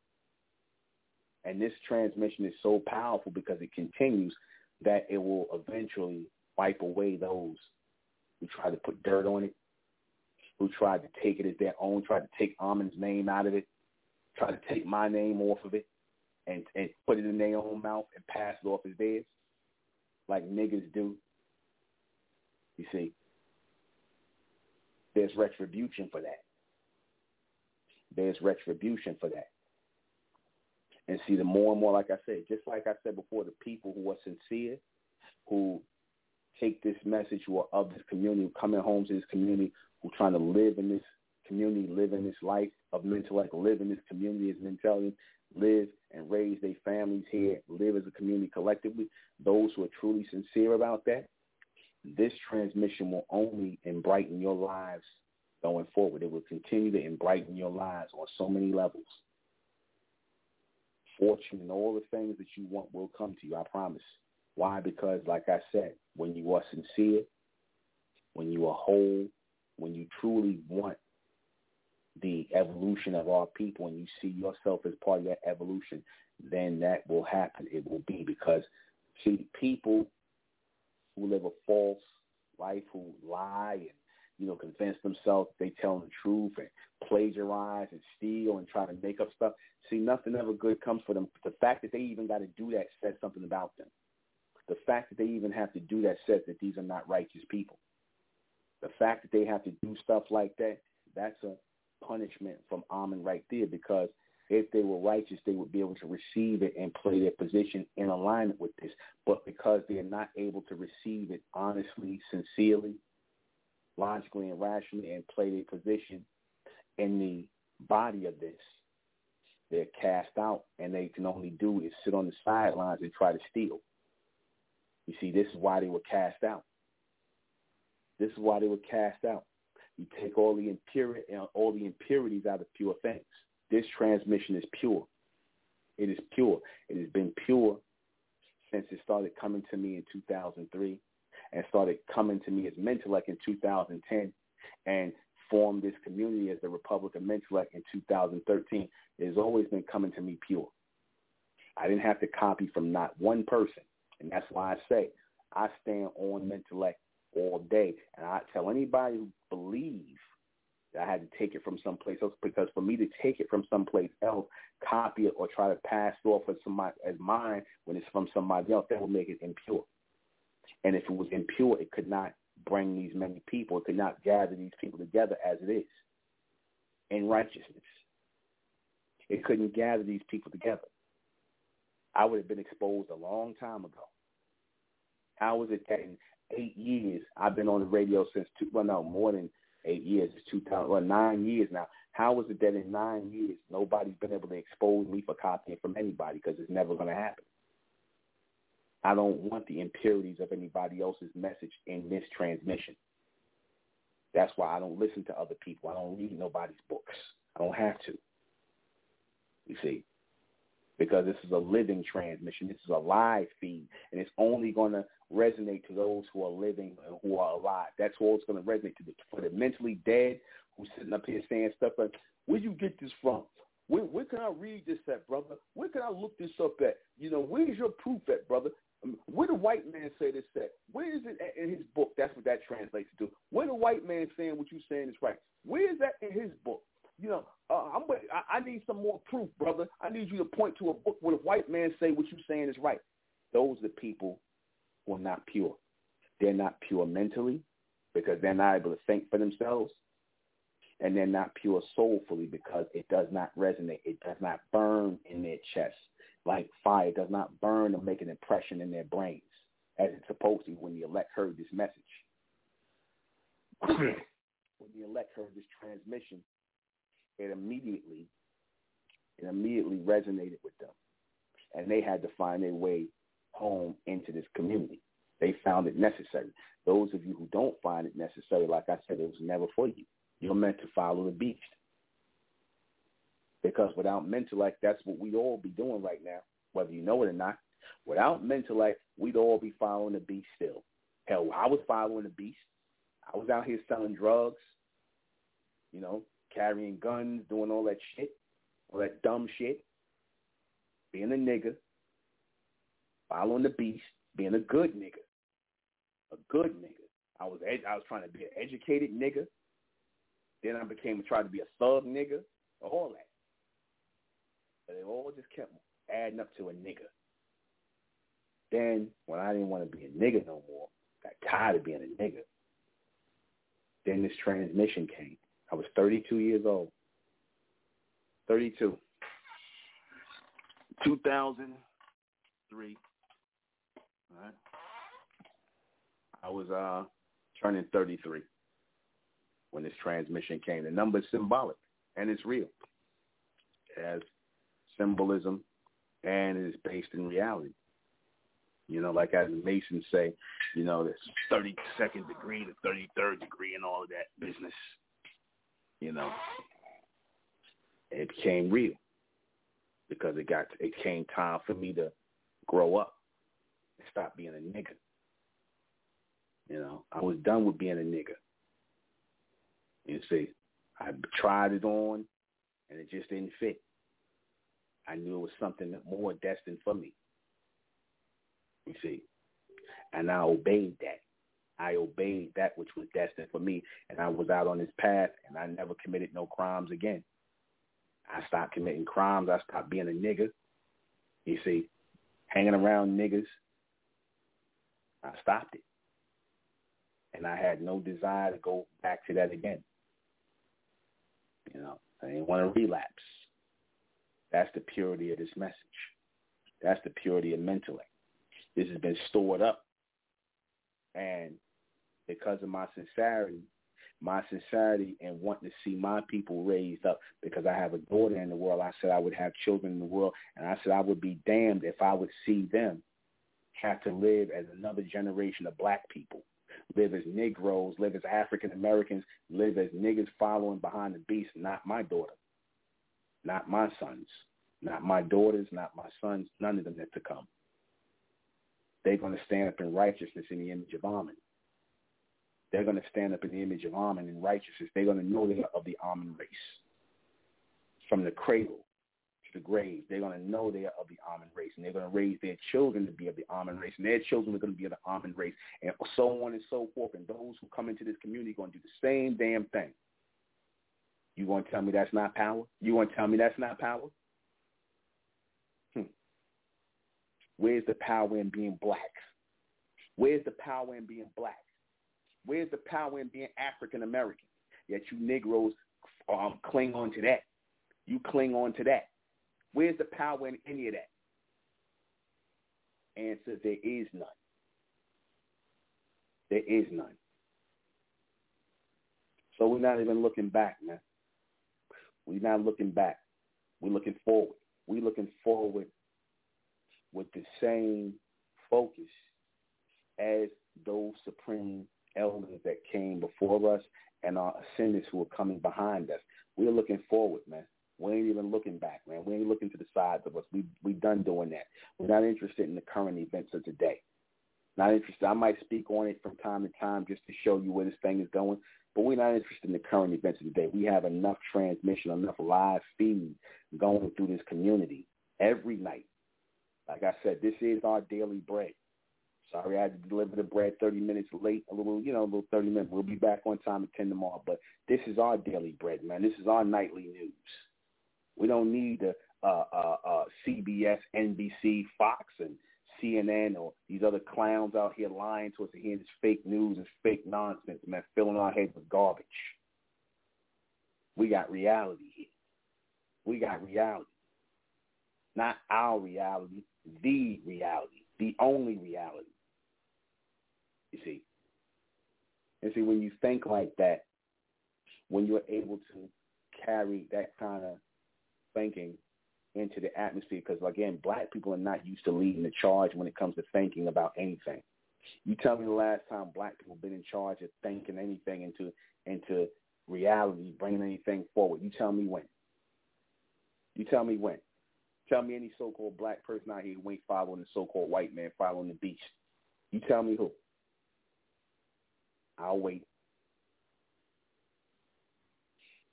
And this transmission is so powerful because it continues that it will eventually wipe away those who try to put dirt on it, who tried to take it as their own, tried to take Amun's name out of it, try to take my name off of it and, and put it in their own mouth and pass it off as theirs, like niggas do. You see, there's retribution for that. There's retribution for that. And see, the more and more, like I said, just like I said before, the people who are sincere, who take this message, who are of this community, coming home to this community, who trying to live in this community, live in this life of intellect, live in this community as intelligent, live and raise their families here, live as a community collectively, those who are truly sincere about that, this transmission will only brighten your lives going forward. It will continue to brighten your lives on so many levels. Fortune and all the things that you want will come to you, I promise. Why? Because, like I said, when you are sincere, when you are whole, when you truly want the evolution of our people and you see yourself as part of that evolution, then that will happen. It will be because, see, people who live a false life, who lie and you know convince themselves they tell the truth and plagiarize and steal and try to make up stuff. See, nothing ever good comes for them. The fact that they even got to do that says something about them. The fact that they even have to do that says that these are not righteous people. The fact that they have to do stuff like that, that's a punishment from Amun right there because if they were righteous, they would be able to receive it and play their position in alignment with this. But because they are not able to receive it honestly, sincerely, logically, and rationally, and play their position in the body of this, they're cast out, and they can only do is sit on the sidelines and try to steal. You see, this is why they were cast out. This is why they were cast out. You take all the impurity, all the impurities out of pure things. This transmission is pure. It is pure. It has been pure since it started coming to me in 2003 and started coming to me as Mentellect in 2010 and formed this community as the Republic of Mentellect in 2013. It has always been coming to me pure. I didn't have to copy from not one person. And that's why I say I stand on Mentellect all day. And I tell anybody who believes that I had to take it from someplace else because for me to take it from someplace else, copy it or try to pass it off as somebody as mine when it's from somebody else, that would make it impure. And if it was impure, it could not bring these many people. It could not gather these people together as it is in righteousness. It couldn't gather these people together. I would have been exposed a long time ago. How is it that in eight years. I've been on the radio since two. Well, no, more than eight years. It's two thousand. Well, nine years now. How is it that in nine years nobody's been able to expose me for copying from anybody? Because it's never going to happen. I don't want the impurities of anybody else's message in this transmission. That's why I don't listen to other people. I don't read nobody's books. I don't have to. You see, because this is a living transmission. This is a live feed, and it's only going to resonate to those who are living and who are alive. That's all it's going to resonate to. The, for the mentally dead who's sitting up here saying stuff like, "Where'd you get this from? Where, where can I read this at, brother? Where can I look this up at? You know, where's your proof at, brother? Where the white man say this at? Where is it in his book? That's what that translates to. Where the white man saying what you saying is right? Where is that in his book? You know, uh, I'm. I, I need some more proof, brother. I need you to point to a book where the white man say what you saying is right. Those are the people who are not pure. They're not pure mentally because they're not able to think for themselves and they're not pure soulfully because it does not resonate. It does not burn in their chest like fire. Does not burn or make an impression in their brains as it's supposed to when the elect heard this message. Hmm. when the elect heard this transmission, it immediately it immediately resonated with them. And they had to find their way home into this community. They found it necessary. Those of you who don't find it necessary, like I said, it was never for you. You're meant to follow the beast. Because without Mentellect, that's what we'd all be doing right now, whether you know it or not. Without Mentellect, we'd all be following the beast still. Hell, I was following the beast. I was out here selling drugs, you know, carrying guns, doing all that shit, all that dumb shit, being a nigga, following the beast, being a good nigga, a good nigga. I was ed- I was trying to be an educated nigga. Then I became trying to be a thug nigga, all that. But it all just kept adding up to a nigga. Then when I didn't want to be a nigga no more, got tired of being a nigga. Then this transmission came. I was 32 years old. 32. 2003. All right. I was uh turning 33 when this transmission came. The number is symbolic and it's real. It has symbolism and it is based in reality. You know, like as Masons say, you know, this 32nd degree, the 33rd degree and all of that business. You know, it became real because it got, it came time for me to grow up and stop being a nigga. You know, I was done with being a nigga. You see, I tried it on, and it just didn't fit. I knew it was something more destined for me. You see, and I obeyed that. I obeyed that which was destined for me, and I was out on this path, and I never committed no crimes again. I stopped committing crimes. I stopped being a nigga. You see, hanging around niggas. I stopped it. And I had no desire to go back to that again. You know, I didn't want to relapse. That's the purity of this message. That's the purity of Mentellect. This has been stored up. And because of my sincerity, my sincerity and wanting to see my people raised up because I have a daughter in the world. I said I would have children in the world. And I said I would be damned if I would see them have to live as another generation of black people live as Negroes, live as African Americans, live as niggas following behind the beast, not my daughter, not my sons, not my daughters, not my sons, none of them that to come. They're going to stand up in righteousness in the image of Amen. They're going to stand up in the image of Amen in righteousness. They're going to know they are of the Amen race. From the cradle, to the grave. They're going to know they are of the Amen race, and they're going to raise their children to be of the Amen race, and their children are going to be of the Amen race, and so on and so forth. And those who come into this community are going to do the same damn thing. You going to tell me that's not power? You going to tell me that's not power? Hmm. Where's the power in being black? Where's the power in being black? Where's the power in being African American? Yet you Negroes um, cling on to that. You cling on to that. Where's the power in any of that? Answer, there is none. There is none. So we're not even looking back, man. We're not looking back. We're looking forward. We're looking forward with the same focus as those supreme elders that came before us and our ascendants who are coming behind us. We're looking forward, man. We ain't even looking back, man. We ain't looking to the sides of us. We we done doing that. We're not interested in the current events of today. Not interested. I might speak on it from time to time just to show you where this thing is going, but we're not interested in the current events of today. We have enough transmission, enough live feed going through this community every night. Like I said, this is our daily bread. Sorry I had to deliver the bread 30 minutes late, a little, you know, a little 30 minutes. We'll be back on time at 10 tomorrow. But this is our daily bread, man. This is our nightly news. We don't need the uh, uh, uh, CBS, NBC, Fox, and CNN or these other clowns out here lying to us and hearing this fake news and fake nonsense, man, filling our heads with garbage. We got reality here. We got reality. Not our reality, the reality, the only reality. You see? And see, when you think like that, when you're able to carry that kind of thinking into the atmosphere, because again, black people are not used to leading the charge when it comes to thinking about anything. You tell me the last time black people been in charge of thinking anything into into reality, bringing anything forward. You tell me when. You tell me when. Tell me any so-called black person out here who ain't following the so-called white man following the beast. You tell me who. I'll wait.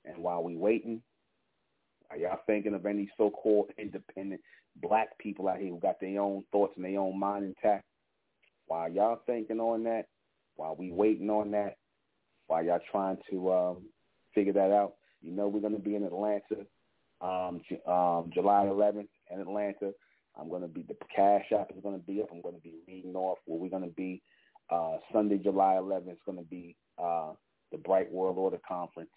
And while we waiting, are y'all thinking of any so-called independent black people out here who got their own thoughts and their own mind intact? While y'all thinking on that, while we waiting on that, while y'all trying to um, figure that out, you know we're going to be in Atlanta um, um, July 11th in Atlanta. I'm going to be, the cash app is going to be up. I'm going to be reading off where we're going to be uh, Sunday, July 11th. It's going to be uh, the Bright World Order Conference,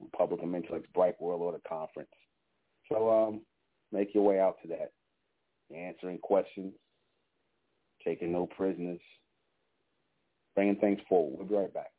Republic of Mentellect's Bright World Order Conference. So um, make your way out to that. Answering questions, taking no prisoners, bringing things forward. We'll be right back.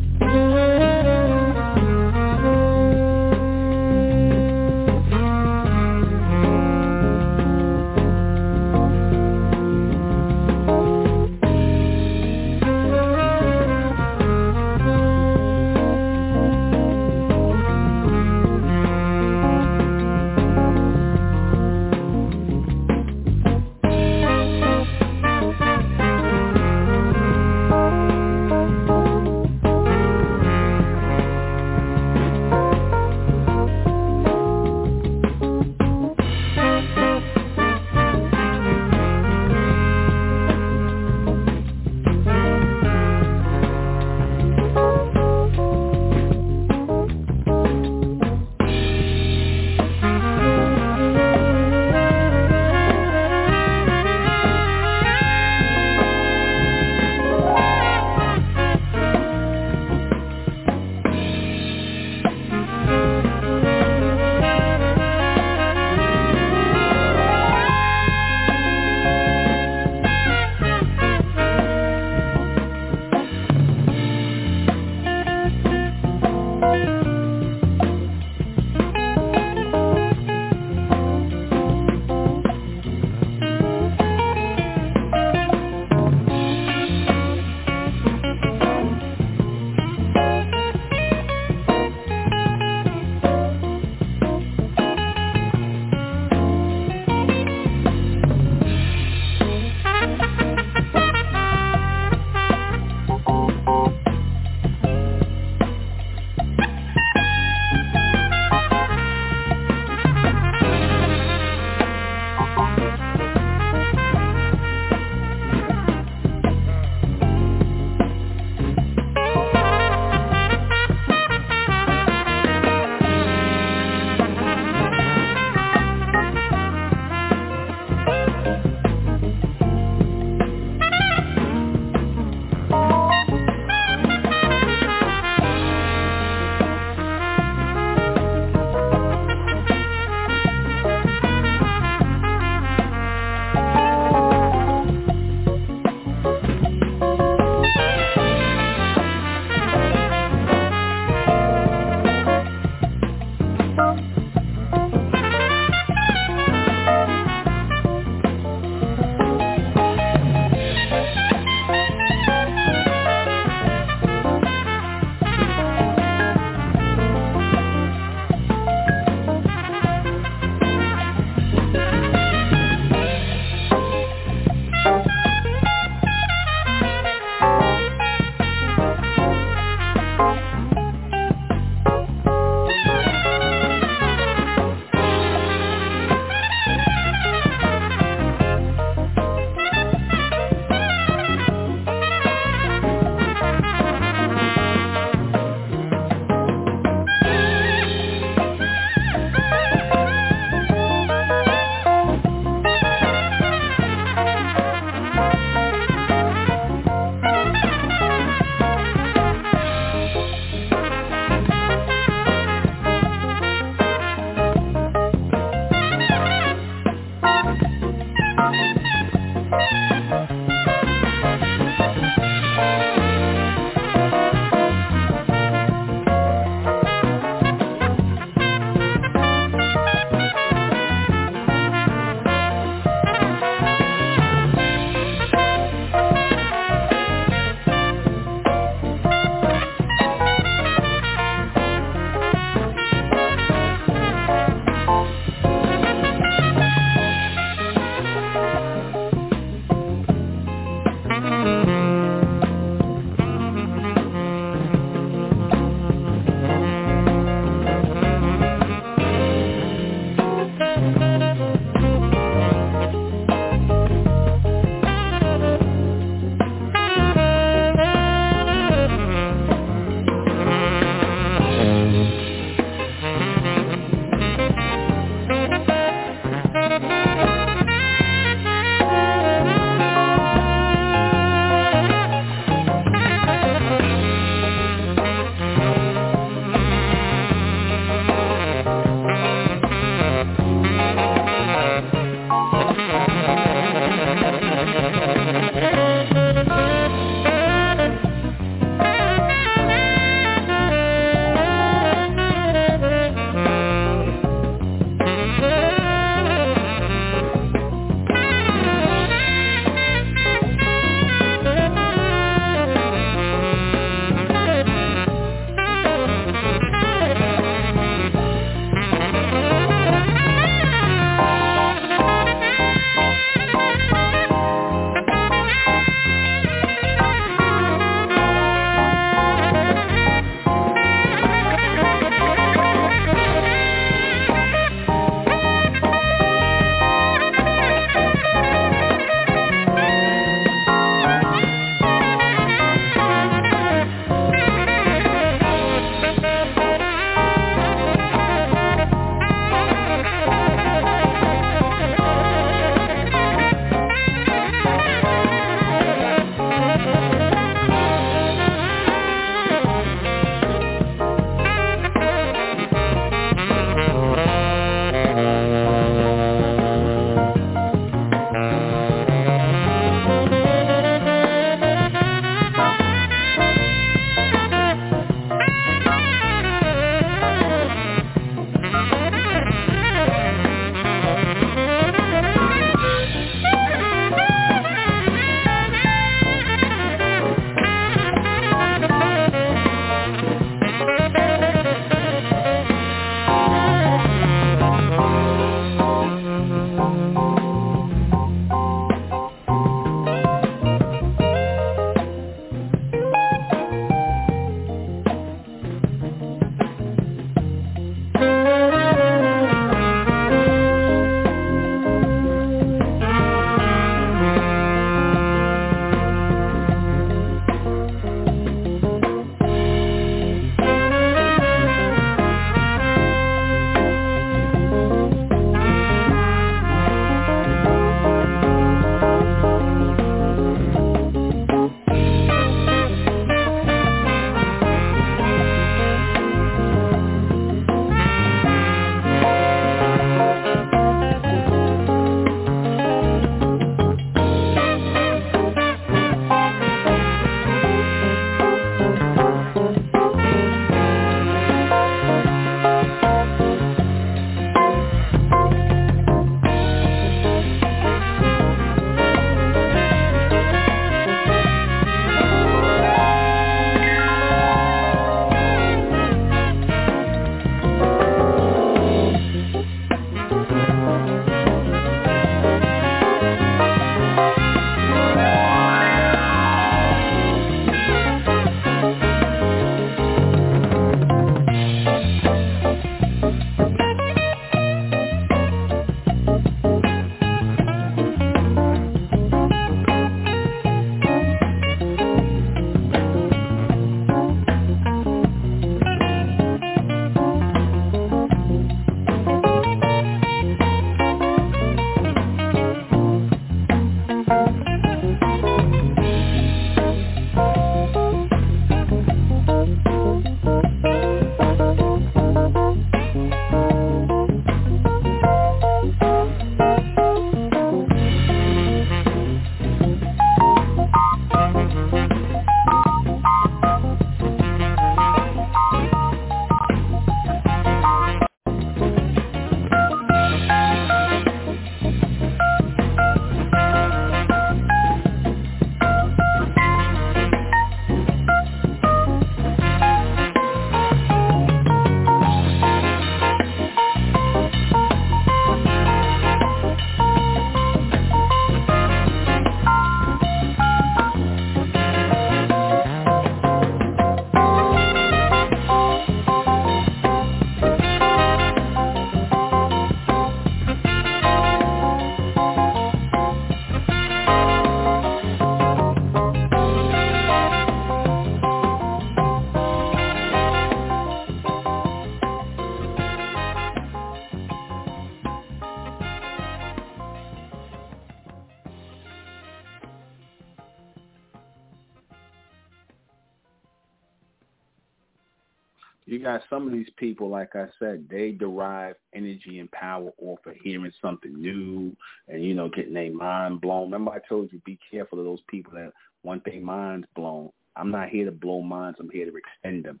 Some of these people, like I said, they derive energy and power off of hearing something new and, you know, getting their mind blown. Remember I told you, be careful of those people that want their minds blown. I'm not here to blow minds. I'm here to extend them.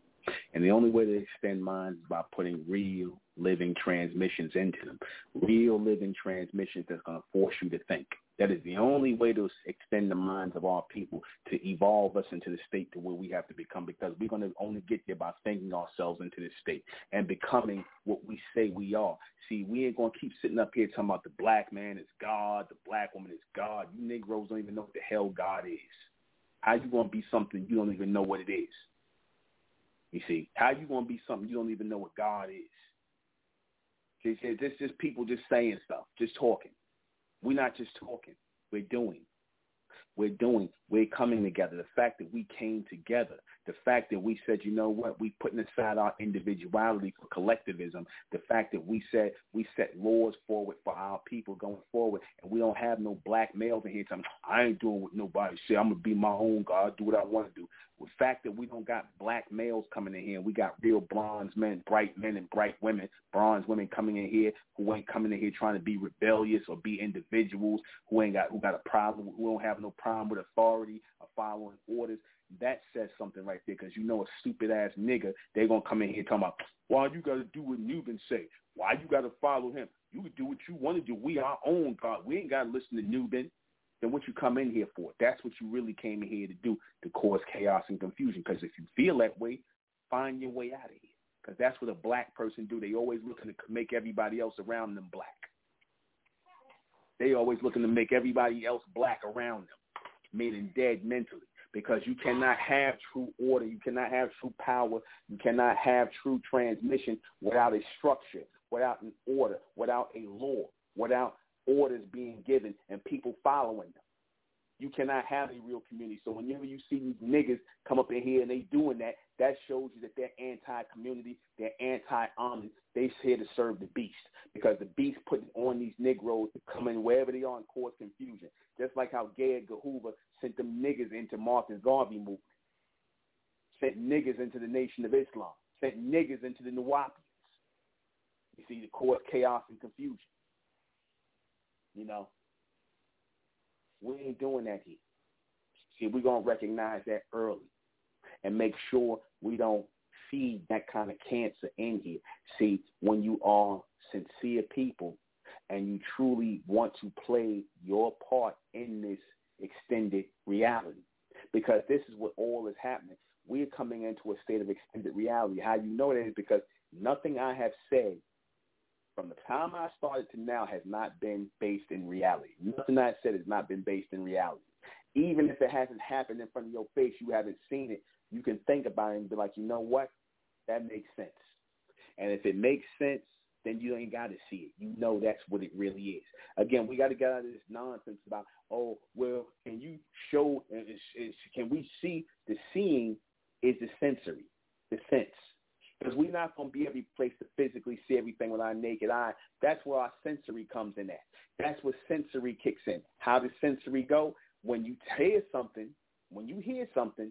And the only way to extend minds is by putting real living transmissions into them. Real living transmissions that's going to force you to think. That is the only way to extend the minds of our people to evolve us into the state to where we have to become because we're going to only get there by thinking ourselves into this state and becoming what we say we are. See, we ain't going to keep sitting up here talking about the black man is God, the black woman is God. You Negroes don't even know what the hell God is. How you going to be something you don't even know what it is? You see, how you going to be something you don't even know what God is? It's just people just saying stuff, just talking. We're not just talking. We're doing. We're doing. We're coming together. The fact that we came together the fact that we said, you know what, we putting aside our individuality for collectivism, the fact that we said we set laws forward for our people going forward, and we don't have no black males in here telling I ain't doing what nobody say. I'm gonna be my own God, do what I want to do. The fact that we don't got black males coming in here, and we got real bronze men, bright men and bright women, bronze women coming in here who ain't coming in here trying to be rebellious or be individuals who ain't got who got a problem, who don't have no problem with authority or following orders that says something right there because you know a stupid ass nigga, they're going to come in here talking about, why you got to do what Nuben say? Why you got to follow him? You can do what you want to do. We our own God. We ain't got to listen to Nuben. Then what you come in here for? That's what you really came in here to do, to cause chaos and confusion. Because if you feel that way, find your way out of here. Because that's what a black person do. They always looking to make everybody else around them black. They always looking to make everybody else black around them, meaning dead mentally because you cannot have true order, you cannot have true power, you cannot have true transmission without a structure, without an order, without a law, without orders being given and people following them. You cannot have a real community. So whenever you see these niggas come up in here and they doing that, that shows you that they're anti-community, they're anti-army. They're here to serve the beast because the beast putting on these Negroes to come in wherever they are and cause confusion. Just like how Edgar Hoover sent them niggas into Marcus Garvey movement, sent niggas into the Nation of Islam, sent niggas into the Nuwaubians. You see, to cause chaos and confusion. You know, we ain't doing that here. See, we're going to recognize that early and make sure we don't feed that kind of cancer in here. See, when you are sincere people and you truly want to play your part in this extended reality, because this is what all is happening. We're coming into a state of extended reality. How you know that is because nothing I have said from the time I started to now has not been based in reality. Nothing I said has not been based in reality. Even if it hasn't happened in front of your face, you haven't seen it, you can think about it and be like, you know what? That makes sense. And if it makes sense, then you ain't got to see it. You know that's what it really is. Again, we got to get out of this nonsense about, oh, well, can you show, can we see the seeing is the sensory, the sense. Because we're not going to be every place to physically see everything with our naked eye. That's where our sensory comes in at. That's where sensory kicks in. How does sensory go? When you hear something, when you hear something,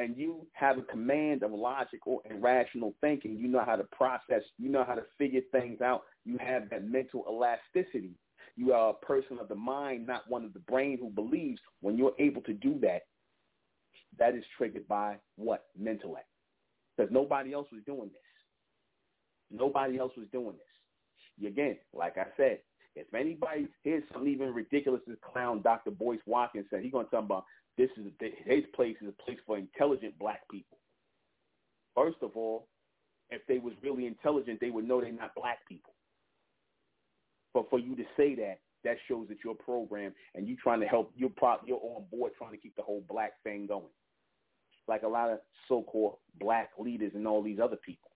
and you have a command of logical and rational thinking, you know how to process, you know how to figure things out, you have that mental elasticity. You are a person of the mind, not one of the brain who believes. When you're able to do that, that is triggered by what? Mentellect because nobody else was doing this. Nobody else was doing this. Again, like I said, if anybody here's something even ridiculous as clown Dr. Boyce Watkins said, he's going to talk about this is his place is a place for intelligent black people. First of all, if they was really intelligent, they would know they're not black people. But for you to say that, that shows that you're programmed and you trying to help. You're pro, you're on board trying to keep the whole black thing going like a lot of so-called black leaders and all these other people.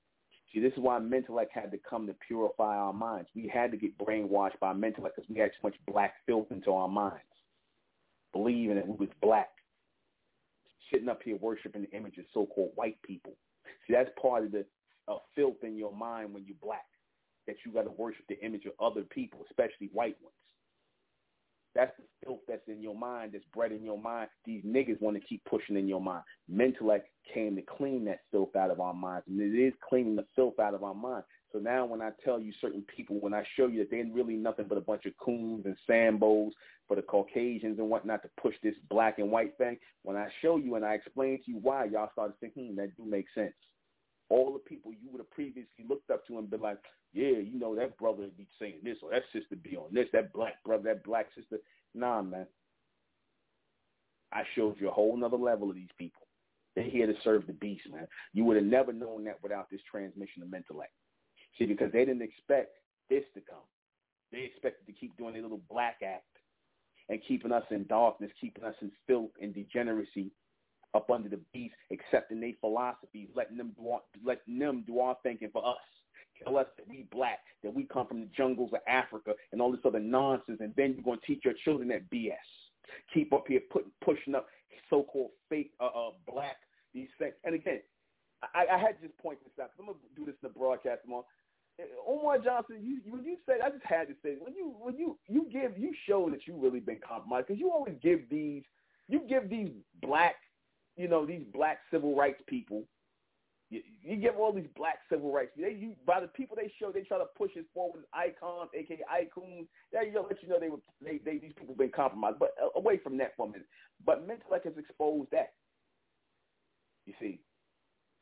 See, this is why Mentellect had to come to purify our minds. We had to get brainwashed by Mentellect because we had too much black filth into our minds, believing that we was black, sitting up here worshiping the image of so-called white people. See, that's part of the uh, filth in your mind when you're black, that you got to worship the image of other people, especially white ones. That's the filth that's in your mind, that's bred in your mind. These niggas want to keep pushing in your mind. Mentellect came to clean that filth out of our minds, and it is cleaning the filth out of our mind. So now when I tell you certain people, when I show you that they're really nothing but a bunch of coons and sambos for the Caucasians and whatnot to push this black and white thing, when I show you and I explain to you why, y'all started thinking, hmm, that do make sense. All the people you would have previously looked up to and been like, yeah, you know, that brother be saying this or that sister be on this, that black brother, that black sister. Nah, man. I showed you a whole nother level of these people. They're here to serve the beast, man. You would have never known that without this transmission of Mentellect. See, because they didn't expect this to come. They expected to keep doing their little black act and keeping us in darkness, keeping us in filth and degeneracy up under the beast, accepting their philosophies, letting them do our, letting them do our thinking for us tell us that we black, that we come from the jungles of Africa and all this other nonsense, and then you're going to teach your children that BS. Keep up here putting, pushing up so-called fake uh, uh, black these things. And again, I, I had to just point this out I'm going to do this in the broadcast tomorrow. Umar Johnson, you when you said, I just had to say when you when you you give you show that you really been compromised because you always give these you give these black you know these black civil rights people you, you give all these black civil rights. They, you, by the people they show, they try to push it forward as icons, aka icons. They you know, let you know they were they, they these people been compromised. But uh, away from that for a minute. But Mentellect has exposed that. You see,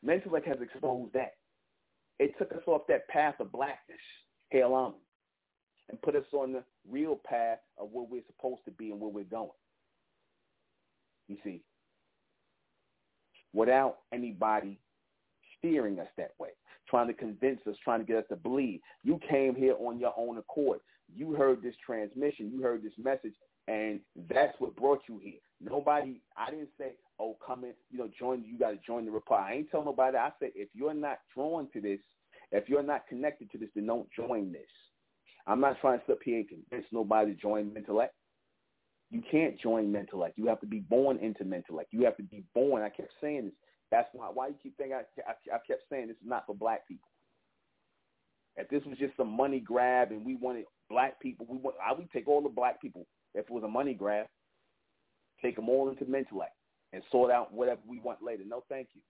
Mentellect has exposed that. It took us off that path of blackness, Hail on, and put us on the real path of where we're supposed to be and where we're going. You see, without anybody steering us that way, trying to convince us, trying to get us to believe. You came here on your own accord. You heard this transmission. You heard this message, and that's what brought you here. Nobody, I didn't say, oh, come in, you know, join, you got to join the reply. I ain't telling nobody. I said, if you're not drawn to this, if you're not connected to this, then don't join this. I'm not trying to sit here and convince nobody to join Mentellect. You can't join Mentellect. You have to be born into Mentellect. You have to be born. I kept saying this. That's why why you keep thinking I, I, I kept saying this is not for black people. If this was just a money grab and we wanted black people, we want I would take all the black people if it was a money grab, take them all into Mentellect and sort out whatever we want later. No, thank you.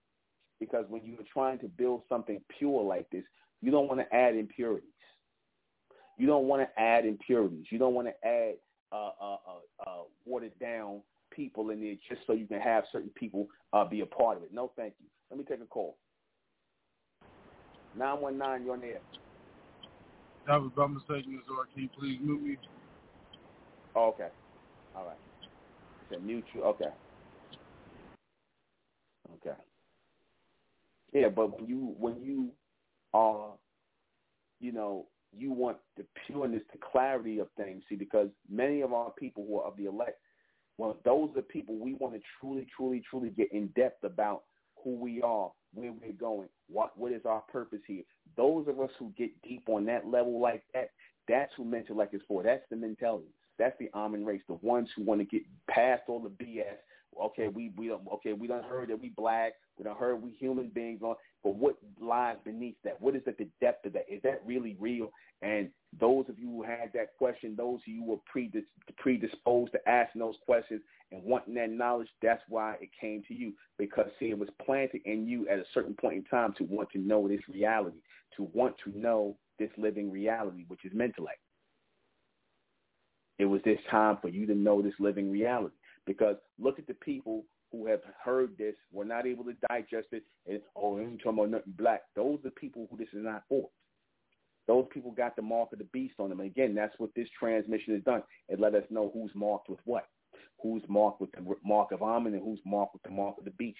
Because when you're trying to build something pure like this, you don't want to add impurities. You don't want to add impurities. You don't want to add uh, uh, uh, uh, watered down people in there just so you can have certain people uh, be a part of it. No, thank you. Let me take a call. 919, you're on the air. That was by mistake, Ms. R. Can you please mute me? Oh, okay. All right. It's a mute you. Okay. Okay. Yeah, but when you when you are, you know, you want the pureness, the clarity of things. See, because many of our people who are of the elect, well, those are people we want to truly, truly, truly get in depth about who we are, where we're going, what what is our purpose here. Those of us who get deep on that level like that, that's who Mentellect is for. That's the mentality. That's the Amen race, the ones who want to get past all the BS. Okay, we we don't okay, we don't heard that we black, we don't heard we human beings on, but what lies beneath that? What is at the depth of that? Is that really real? And those of you who had that question, those of you who were predisposed to asking those questions and wanting that knowledge, that's why it came to you. Because, see, it was planted in you at a certain point in time to want to know this reality, to want to know this living reality, which is Mentellect. It was this time for you to know this living reality. Because look at the people who have heard this, were not able to digest it, and, oh, you talking about nothing black. Those are the people who this is not for. Those people got the mark of the beast on them. And again, that's what this transmission has done. It let us know who's marked with what. Who's marked with the mark of Amen and who's marked with the mark of the beast.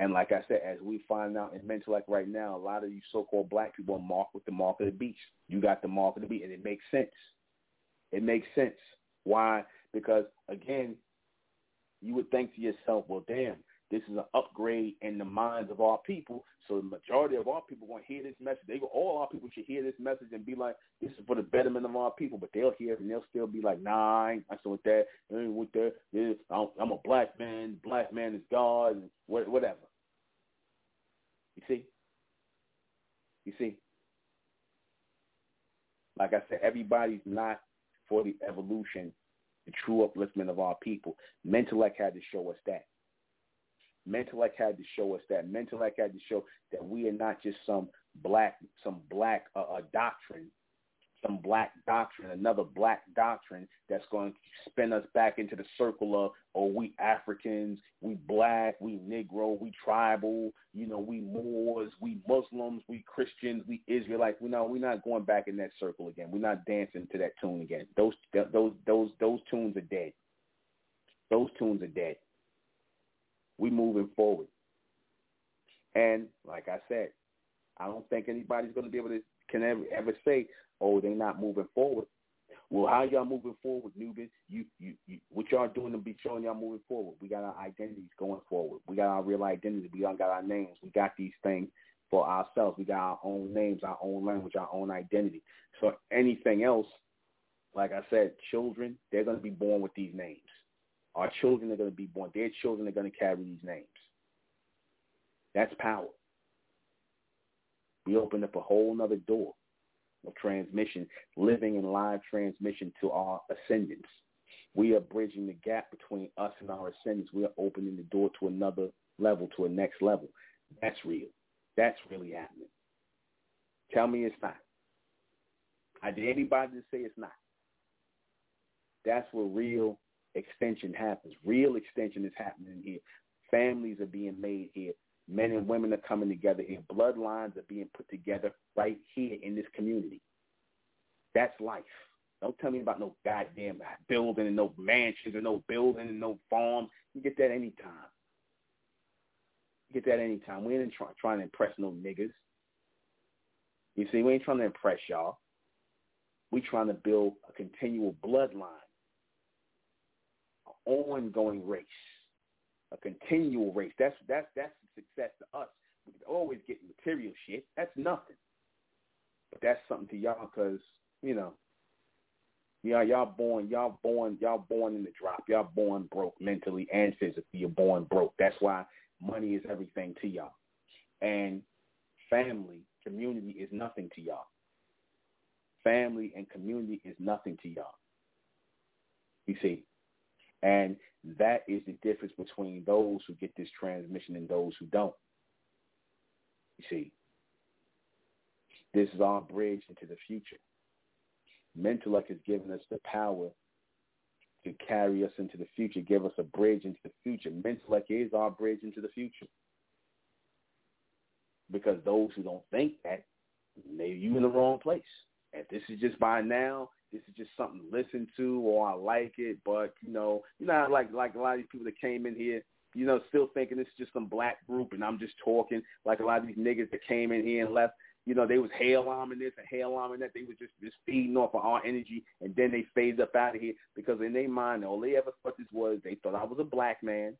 And like I said, as we find out in Mentellect right now, a lot of you so-called black people are marked with the mark of the beast. You got the mark of the beast, and it makes sense. It makes sense. Why? Because, again, you would think to yourself, well, damn, this is an upgrade in the minds of our people. So the majority of our people going to hear this message. They all our people should hear this message and be like, this is for the betterment of our people. But they'll hear it and they'll still be like, nah, I ain't with that. I ain't with that. I'm a black man. Black man is God and whatever. You see? You see? Like I said, everybody's not for the evolution, the true upliftment of our people. Mentellect had to show us that. Mentellect had to show us that. Mentellect had to show that we are not just some black, some black uh, uh, doctrine some black doctrine, another black doctrine that's going to spin us back into the circle of, oh, we Africans, we black, we Negro, we tribal, you know, we Moors, we Muslims, we Christians, we Israelites. We know we're not going back in that circle again. We're not dancing to that tune again. Those those those those tunes are dead. Those tunes are dead. We moving forward. And like I said, I don't think anybody's going to be able to can ever ever say oh, they're not moving forward. Well, how y'all moving forward, Nuben? You, you, you, what y'all doing to be showing y'all moving forward? We got our identities going forward. We got our real identity. We all got our names. We got these things for ourselves. We got our own names, our own language, our own identity. So anything else, like I said, children, they're going to be born with these names. Our children are going to be born. Their children are going to carry these names. That's power. We opened up a whole other door of transmission, living in live transmission to our ascendants. We are bridging the gap between us and our ascendants. We are opening the door to another level, to a next level. That's real. That's really happening. Tell me it's not. I dare anybody to say it's not. That's where real extension happens. Real extension is happening here. Families are being made here. Men and women are coming together here. Bloodlines are being put together right here in this community. That's life. Don't tell me about no goddamn building and no mansions or no building and no farms. You get that anytime. You get that anytime. We ain't try, trying to impress no niggas. You see, we ain't trying to impress y'all. We trying to build a continual bloodline, an ongoing race, a continual race. That's that's that's success to us. We can always get material shit. That's nothing. But that's something to y'all because, you know, y'all, y'all born, y'all born, y'all born in the drop. Y'all born broke mentally and physically. You're born broke. That's why money is everything to y'all. And family, community is nothing to y'all. Family and community is nothing to y'all. You see, and that is the difference between those who get this transmission and those who don't. You see, this is our bridge into the future. Mentellect has given us the power to carry us into the future, give us a bridge into the future. Mentellect is our bridge into the future. Because those who don't think that, maybe you in the wrong place. If this is just by now, this is just something to listen to or I like it, but you know, you know, like like a lot of these people that came in here, you know, still thinking this is just some black group and I'm just talking like a lot of these niggas that came in here and left. You know, they was hail arming this and hail arming that. They was just just feeding off of our energy, and then they phased up out of here because in their mind, all they ever thought this was they thought I was a black man,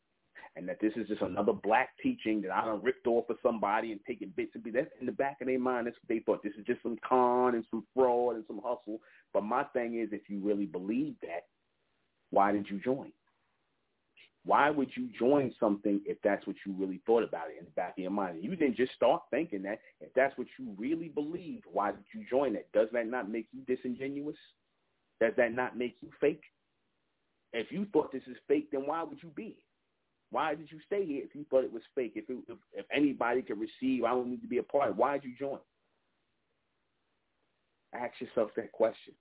and that this is just another black teaching that I done ripped off of somebody and taking bits and bits. That's in the back of their mind. That's what they thought. This is just some con and some fraud and some hustle. But my thing is, if you really believe that, why did you join? Why would you join something if that's what you really thought about it in the back of your mind? You didn't just start thinking that. If that's what you really believed, why did you join it? Does that not make you disingenuous? Does that not make you fake? If you thought this is fake, then why would you be? Why did you stay here if you thought it was fake? If, it, if, if anybody could receive, I don't need to be a part. Why did you join? Ask yourself that question.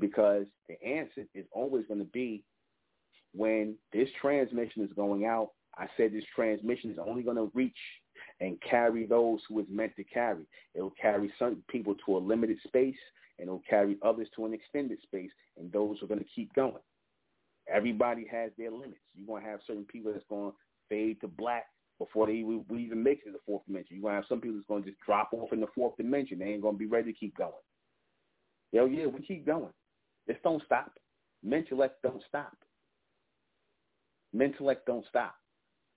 Because the answer is always going to be when this transmission is going out, I said this transmission is only going to reach and carry those who it's meant to carry. It will carry some people to a limited space, and it will carry others to an extended space, and those are going to keep going. Everybody has their limits. You're going to have certain people that's going to fade to black before they even, we even make it to the fourth dimension. You're to have some people that's to just drop off in the fourth dimension. They ain't to be ready to keep going. Hell yeah, we keep going. This don't stop. Mentellect don't stop. Mentellect don't stop.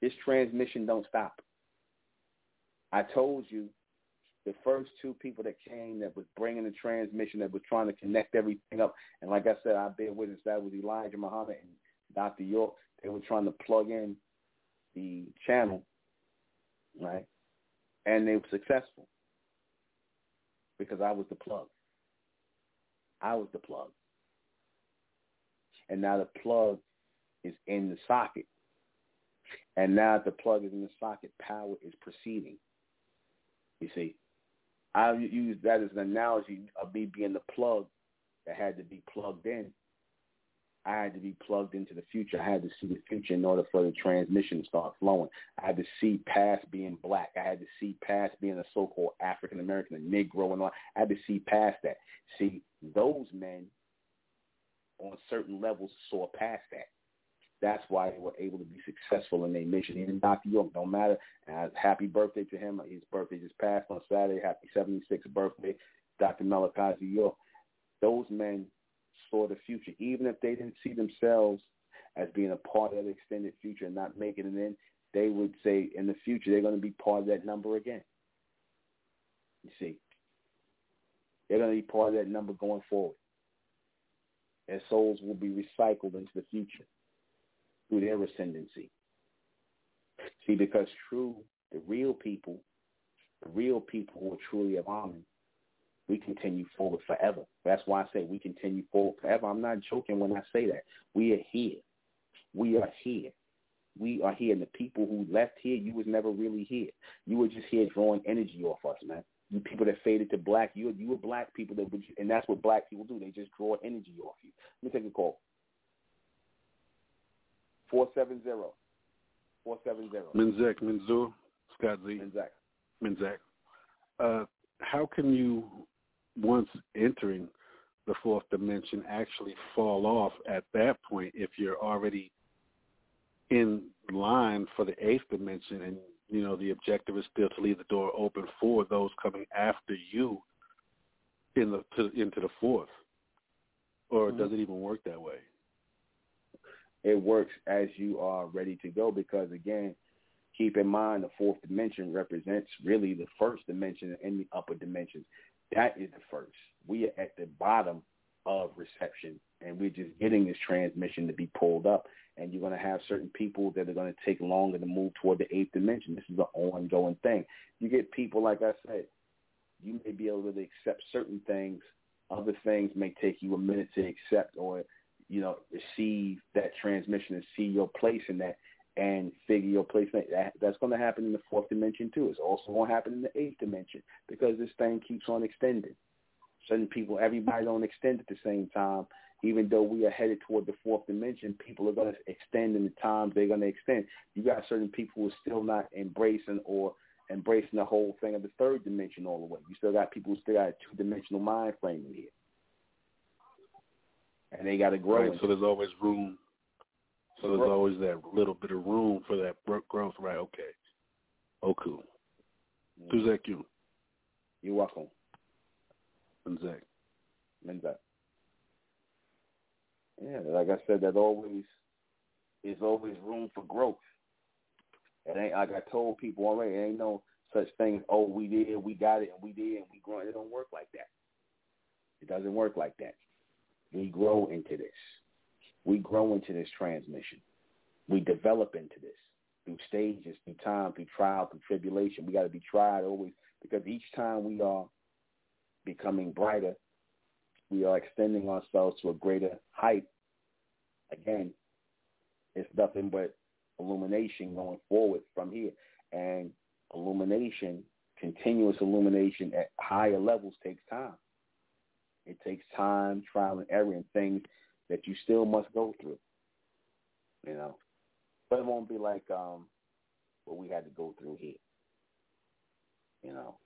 This transmission don't stop. I told you the first two people that came that was bringing the transmission, that was trying to connect everything up. And like I said, I bear witness that was Elijah Muhammad and Dr. York. They were trying to plug in the channel, right? And they were successful because I was the plug. I was the plug. And now the plug is in the socket. And now that the plug is in the socket, power is proceeding. You see, I use that as an analogy of me being the plug that had to be plugged in. I had to be plugged into the future. I had to see the future in order for the transmission to start flowing. I had to see past being black. I had to see past being a so-called African American, a Negro, and all. I had to see past that. See, those men on certain levels saw past that. That's why they were able to be successful in their mission. Even Dr. York, don't matter. Uh, happy birthday to him. His birthday just passed on Saturday. Happy 76th birthday, Dr. Malachi York. Those men saw the future, even if they didn't see themselves as being a part of the extended future and not making it in. They would say in the future they're going to be part of that number again. You see, they're going to be part of that number going forward. Their souls will be recycled into the future through their ascendancy. See, because true, the real people, the real people who are truly of Amen, we continue forward forever. That's why I say we continue forward forever. I'm not joking when I say that. We are here. We are here. We are here. And the people who left here, you was never really here. You were just here drawing energy off us, man. You people that faded to black, you you were black people that would, and that's what black people do. They just draw energy off you. Let me take a call. 470. 470. Minzek, Minzur, Scott Z. Minzek. Minzek. Uh, how can you, once entering the fourth dimension, actually fall off at that point if you're already in line for the eighth dimension and you know the objective is still to leave the door open for those coming after you in the to, into the fourth or mm-hmm. does it even work that way it works as you are ready to go because again, keep in mind the fourth dimension represents really the first dimension in the upper dimensions. That is the first. We are at the bottom of reception and we're just getting this transmission to be pulled up and you're going to have certain people that are going to take longer to move toward the eighth dimension. This is an ongoing thing. You get people, like I said, you may be able to accept certain things. Other things may take you a minute to accept or you know, receive that transmission and see your place in that and figure your placement. that. That's going to happen in the fourth dimension too. It's also going to happen in the eighth dimension because this thing keeps on extending. Certain people, everybody don't extend at the same time. Even though we are headed toward the fourth dimension, people are going to extend in the times they're going to extend. You got certain people who are still not embracing or embracing the whole thing of the third dimension all the way. You still got people who still got a two-dimensional mind frame in here and they got to grow. Right, so there's always room. So there's always that little bit of room for that growth, right? Okay. Oh, cool. Mm. Who's that you? You're welcome. And Menzak. Yeah, like I said, there's always is always room for growth. It ain't like I told people already. It ain't no such thing oh we did, we got it, and we did, and we grow. It don't work like that. It doesn't work like that. We grow into this. We grow into this transmission. We develop into this through stages, through time, through trial, through tribulation. We got to be tried always because each time we are becoming brighter, we are extending ourselves to a greater height. Again, it's nothing but illumination going forward from here. And illumination, continuous illumination at higher levels takes time. It takes time, trial and error, and things that you still must go through. You know, but it won't be like um what we had to go through here. You know,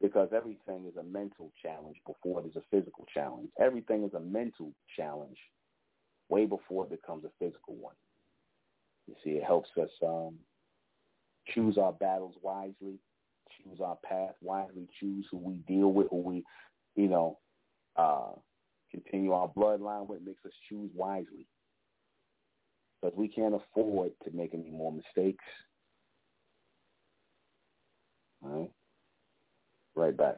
because everything is a mental challenge before it is a physical challenge. Everything is a mental challenge way before it becomes a physical one. You see, it helps us um, choose our battles wisely, choose our path wisely, choose who we deal with, who we you know, uh, continue our bloodline with makes us choose wisely. Because we can't afford to make any more mistakes. All right? Right back.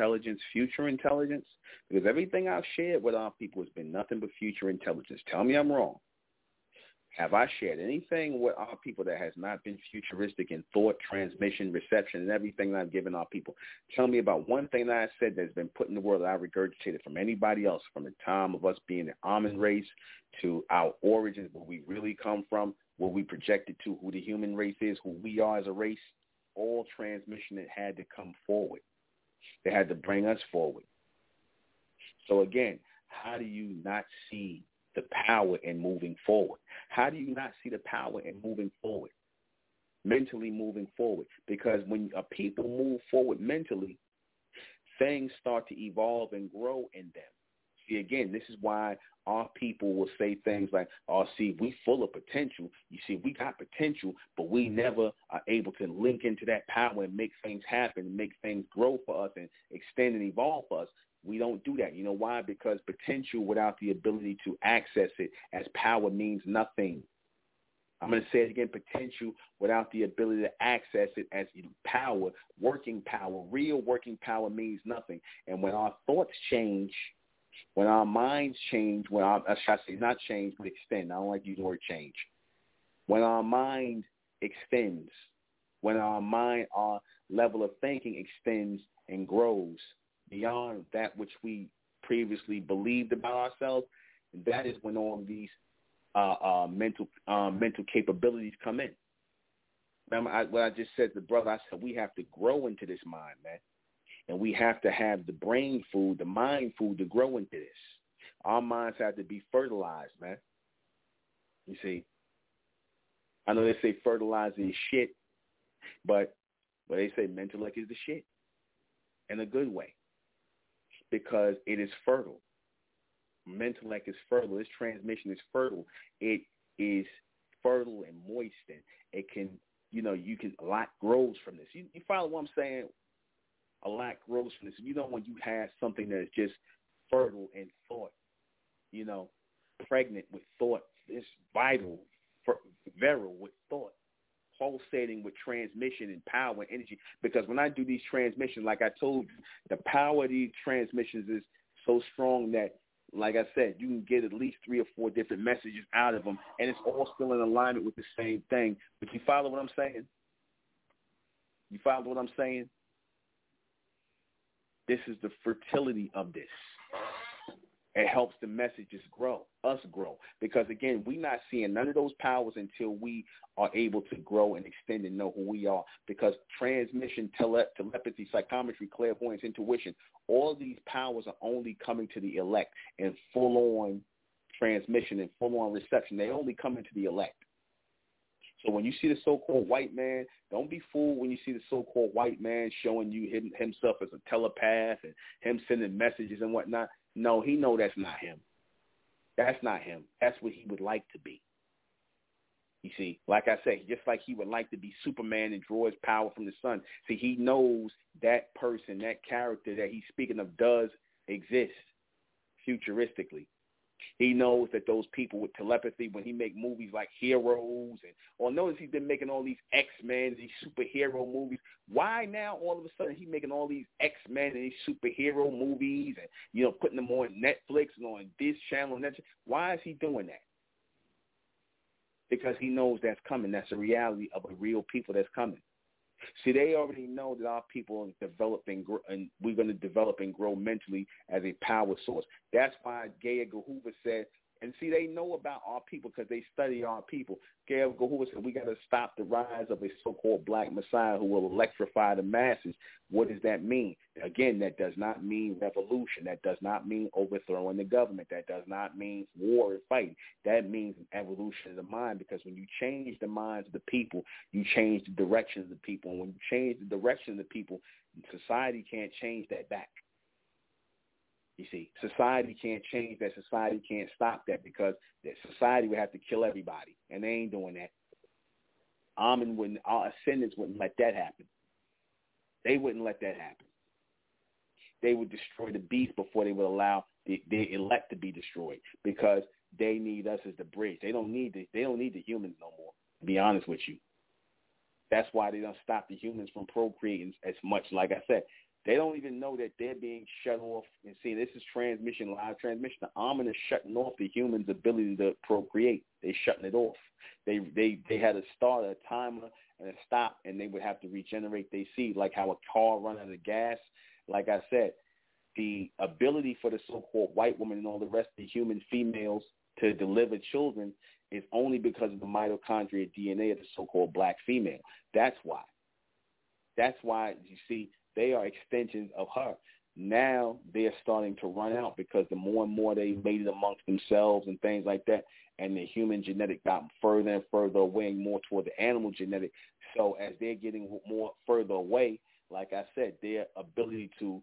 Intelligence, future intelligence, because everything I've shared with our people has been nothing but future intelligence. Tell me I'm wrong. Have I shared anything with our people that has not been futuristic in thought, transmission, reception, and everything that I've given our people? Tell me about one thing that I said that's been put in the world that I regurgitated from anybody else from the time of us being the Amen race to our origins, where we really come from, where we projected to, who the human race is, who we are as a race. All transmission that had to come forward. They had to bring us forward. So again, how do you not see the power in moving forward? How do you not see the power in moving forward? Mentally moving forward. Because when a people move forward mentally, things start to evolve and grow in them. See, again, this is why our people will say things like, oh, see, we full of potential. You see, we got potential, but we never are able to link into that power and make things happen make things grow for us and extend and evolve for us. We don't do that. You know why? Because potential without the ability to access it as power means nothing. I'm going to say it again, potential without the ability to access it as power, working power, real working power means nothing. And when our thoughts change, when our minds change, when our, I should say not change, but extend. I don't like use the word change. When our mind extends, when our mind, our level of thinking extends and grows, beyond that which we previously believed about ourselves, that is when all these uh, uh, mental um, mental capabilities come in. Remember I, what I just said to the brother? I said we have to grow into this mind, man, and we have to have the brain food, the mind food to grow into this. Our minds have to be fertilized, man. You see, I know they say fertilizing is shit, but but they say Mentellect is the shit in a good way because it is fertile. Mentellect is fertile. This transmission is fertile. It is fertile and moist, and it can, you know, you can a lot grows from this. You, you follow what I'm saying? A grows from. You know, when you have something that is just fertile in thought, you know, pregnant with thought, it's vital, virile with thought pulsating with transmission and power and energy. Because when I do these transmissions, like I told you, the power of these transmissions is so strong that, like I said, you can get at least three or four different messages out of them, and it's all still in alignment with the same thing. But you follow what I'm saying? You follow what I'm saying? This is the fertility of this. It helps the messages grow, us grow. Because again, we're not seeing none of those powers until we are able to grow and extend and know who we are. Because transmission, tele- telepathy, psychometry, clairvoyance, intuition, all these powers are only coming to the elect in full-on transmission and full-on reception. They only come into the elect. So when you see the so-called white man, don't be fooled when you see the so-called white man showing you him, himself as a telepath and him sending messages and whatnot. No, he know that's not him. That's not him. That's what he would like to be. You see, like I said, just like he would like to be Superman and draw his power from the sun. See, he knows that person, that character that he's speaking of does exist futuristically. He knows that those people with telepathy, when he make movies like Heroes, and or notice he's been making all these X Men, these superhero movies. Why now all of a sudden he making all these X Men and these superhero movies, and you know putting them on Netflix and on this channel and that? Why is he doing that? Because he knows that's coming. That's the reality of the real people that's coming. See, they already know that our people are developing, and we're going to develop and grow mentally as a power source. That's why J. Edgar Hoover said and see, they know about our people because they study our people. J. Edgar Hoover said we got to stop the rise of a so-called black messiah who will electrify the masses. What does that mean? Again, that does not mean revolution. That does not mean overthrowing the government. That does not mean war and fighting. That means an evolution of the mind because when you change the minds of the people, you change the direction of the people. And when you change the direction of the people, society can't change that back. You see, society can't change that. Society can't stop that because that society would have to kill everybody, and they ain't doing that. Amen wouldn't, our ascendants wouldn't let that happen. They wouldn't let that happen. They would destroy the beast before they would allow the, the elect to be destroyed because they need us as the bridge. They don't need the they don't need the humans no more. To be honest with you, that's why they don't stop the humans from procreating as much. Like I said, they don't even know that they're being shut off. And see, this is transmission, live transmission. The Amen is shutting off the human's ability to procreate. They're shutting it off. They they they had a start, a timer, and a stop, and they would have to regenerate their seed, like how a car run out of gas. Like I said, the ability for the so-called white woman and all the rest of the human females to deliver children is only because of the mitochondria DNA of the so-called black female. That's why. That's why you see they are extensions of her. Now they're starting to run out because the more and more they made it amongst themselves and things like that, and the human genetic got further and further away, more toward the animal genetic. So as they're getting more further away, like I said, their ability to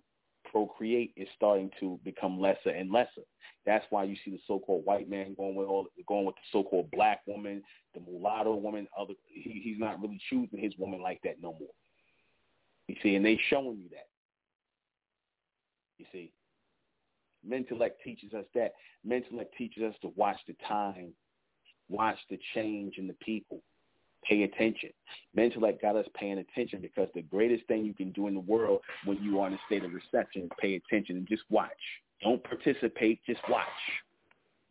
procreate is starting to become lesser and lesser. That's why you see the so-called white man going with all going with the so-called black woman, the mulatto woman. Other he, he's not really choosing his woman like that no more. You see, and they showing you that. You see, Mentellect teaches us that. Mentellect teaches us to watch the time, watch the change in the people, pay attention. Mentellect got us paying attention because the greatest thing you can do in the world when you are in a state of reception is pay attention and just watch. Don't participate, just watch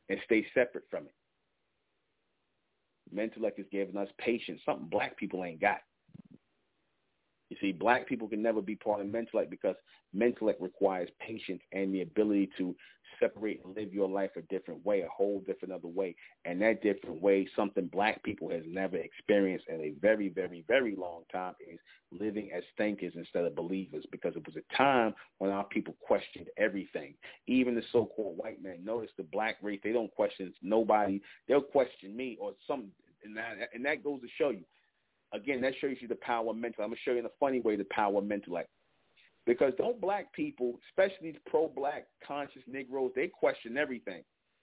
and stay separate from it. Mentellect is giving us patience, something black people ain't got. You see, black people can never be part of Mentellect because Mentellect requires patience and the ability to separate and live your life a different way, a whole different other way. And that different way, something black people has never experienced in a very, very, very long time is living as thinkers instead of believers because it was a time when our people questioned everything. Even the so-called white man. Notice the black race, they don't question nobody. They'll question me or some, and that, and that goes to show you Again, that shows you the power of mental. I'm gonna show you in a funny way the power of mental. because don't black people, especially these pro-black conscious Negroes, they question everything.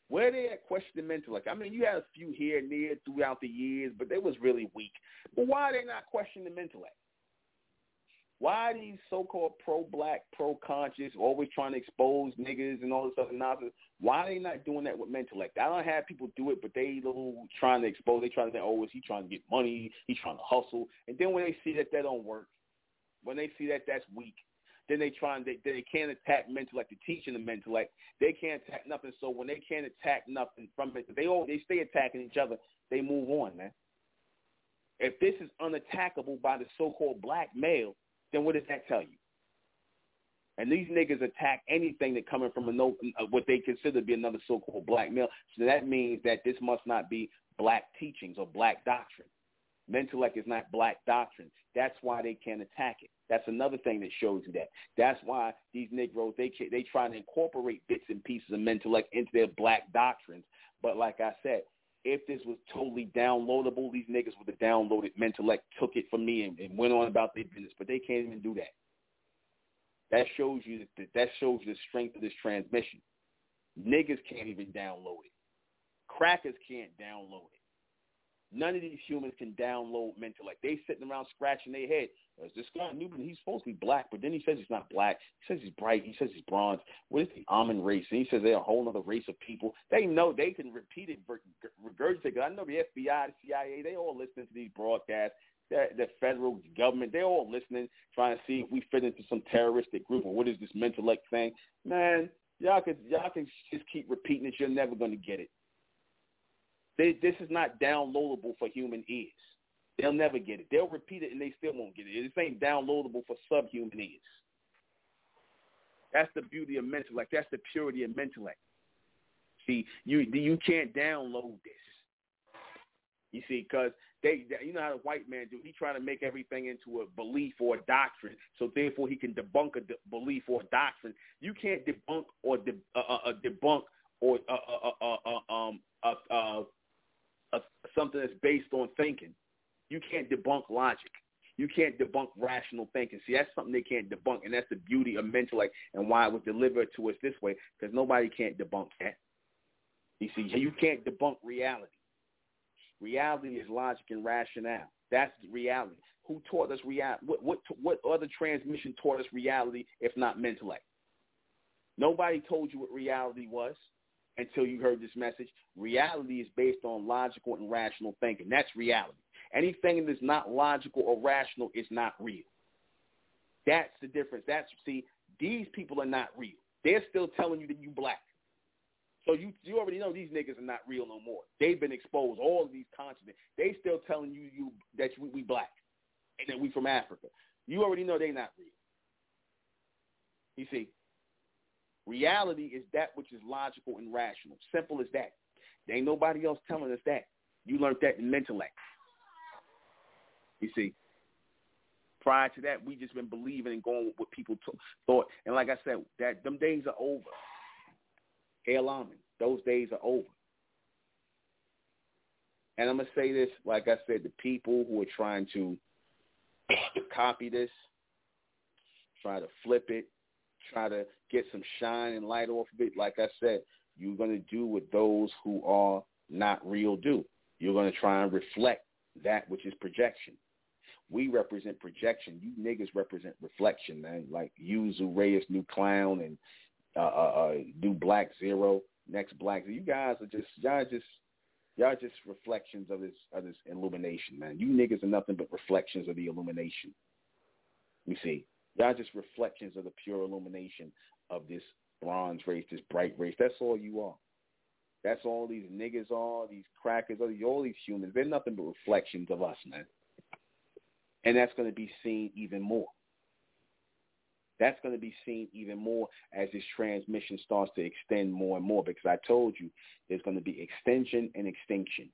Where they at questioning mental? Like, I mean, you had a few here and there throughout the years, but they was really weak. But why are they not questioning the mental? Why are these so-called pro-black, pro-conscious, always trying to expose niggas and all this other nonsense? Why are they not doing that with Mentellect? I don't have people do it, but they little trying to expose. They trying to think, oh, is he trying to get money? He's trying to hustle. And then when they see that that don't work, when they see that that's weak, then they try and they, they can't attack Mentellect, the teaching of Mentellect. They can't attack nothing. So when they can't attack nothing from it, they all they stay attacking each other. They move on, man. If this is unattackable by the so-called black male, then what does that tell you? And these niggas attack anything that coming from a no, uh, what they consider to be another so-called black male. So that means that this must not be black teachings or black doctrine. Mentellect is not black doctrine. That's why they can't attack it. That's another thing that shows you that. That's why these Negroes they they try to incorporate bits and pieces of Mentellect into their black doctrines. But like I said, if this was totally downloadable, these niggas would have downloaded Mentellect, took it from me, and, and went on about their business. But they can't even do that. That shows you that that shows the strength of this transmission. Niggas can't even download it. Crackers can't download it. None of these humans can download Mentellect. They sitting around scratching their head. As this guy Nuben, he's supposed to be black, but then he says he's not black. He says he's bright. He says he's bronze. What is the Amen race? And he says they're a whole other race of people. They know they can repeat it, regurgitate. I know the FBI, the CIA, they all listening to these broadcasts. The, the federal government, they're all listening, trying to see if we fit into some terroristic group or what is this Mentellect thing. Man, y'all can y'all can just keep repeating it. You're never going to get it. They, this is not downloadable for human ears. They'll never get it. They'll repeat it and they still won't get it. This ain't downloadable for subhuman ears. That's the beauty of Mentellect. That's the purity of Mentellect. See, you you can't download this. You see, because they, you know how the white man do. He trying to make everything into a belief or a doctrine, so therefore he can debunk a de- belief or a doctrine. You can't debunk or de- uh, uh, uh debunk or uh, uh, uh, uh, um, something that's based on thinking. You can't debunk logic. You can't debunk rational thinking. See, that's something they can't debunk, and that's the beauty of Mentellect and why it was delivered to us this way, because nobody can't debunk that. You see, you can't debunk reality. Reality is logic and rationale. That's reality. Who taught us reality? What, what, what other transmission taught us reality if not Mentellect? Nobody told you what reality was. until you heard this message. Reality is based on logical and rational thinking. That's reality. Anything that's not logical or rational is not real. That's the difference. That's see, these people are not real. They're still telling you that you black. So you you already know these niggas are not real no more. They've been exposed. All of these continents. They still telling you you that we, we black and that we from Africa. You already know they not real. You see, reality is that which is logical and rational. Simple as that. There ain't nobody else telling us that. You learned that in Mentellect. You see, prior to that, we just been believing and going with what people t- thought. And like I said, that them days are over. Hail Amen. Those days are over. And I'm gonna say this, like I said, the people who are trying to copy this, try to flip it, try to get some shine and light off of it, like I said, you're gonna do what those who are not real do. You're gonna try and reflect that which is projection. We represent projection. You niggas represent reflection, man. Like you, Reyes, new clown, and uh, uh, uh, new Black Zero, next Black. You guys are just y'all just y'all just reflections of this of this illumination, man. You niggas are nothing but reflections of the illumination. You see, y'all just reflections of the pure illumination of this bronze race, this bright race. That's all you are. That's all these niggas are, these crackers, all these humans. They're nothing but reflections of us, man. And that's going to be seen even more. That's going to be seen even more as this transmission starts to extend more and more because I told you there's going to be extension and extinction.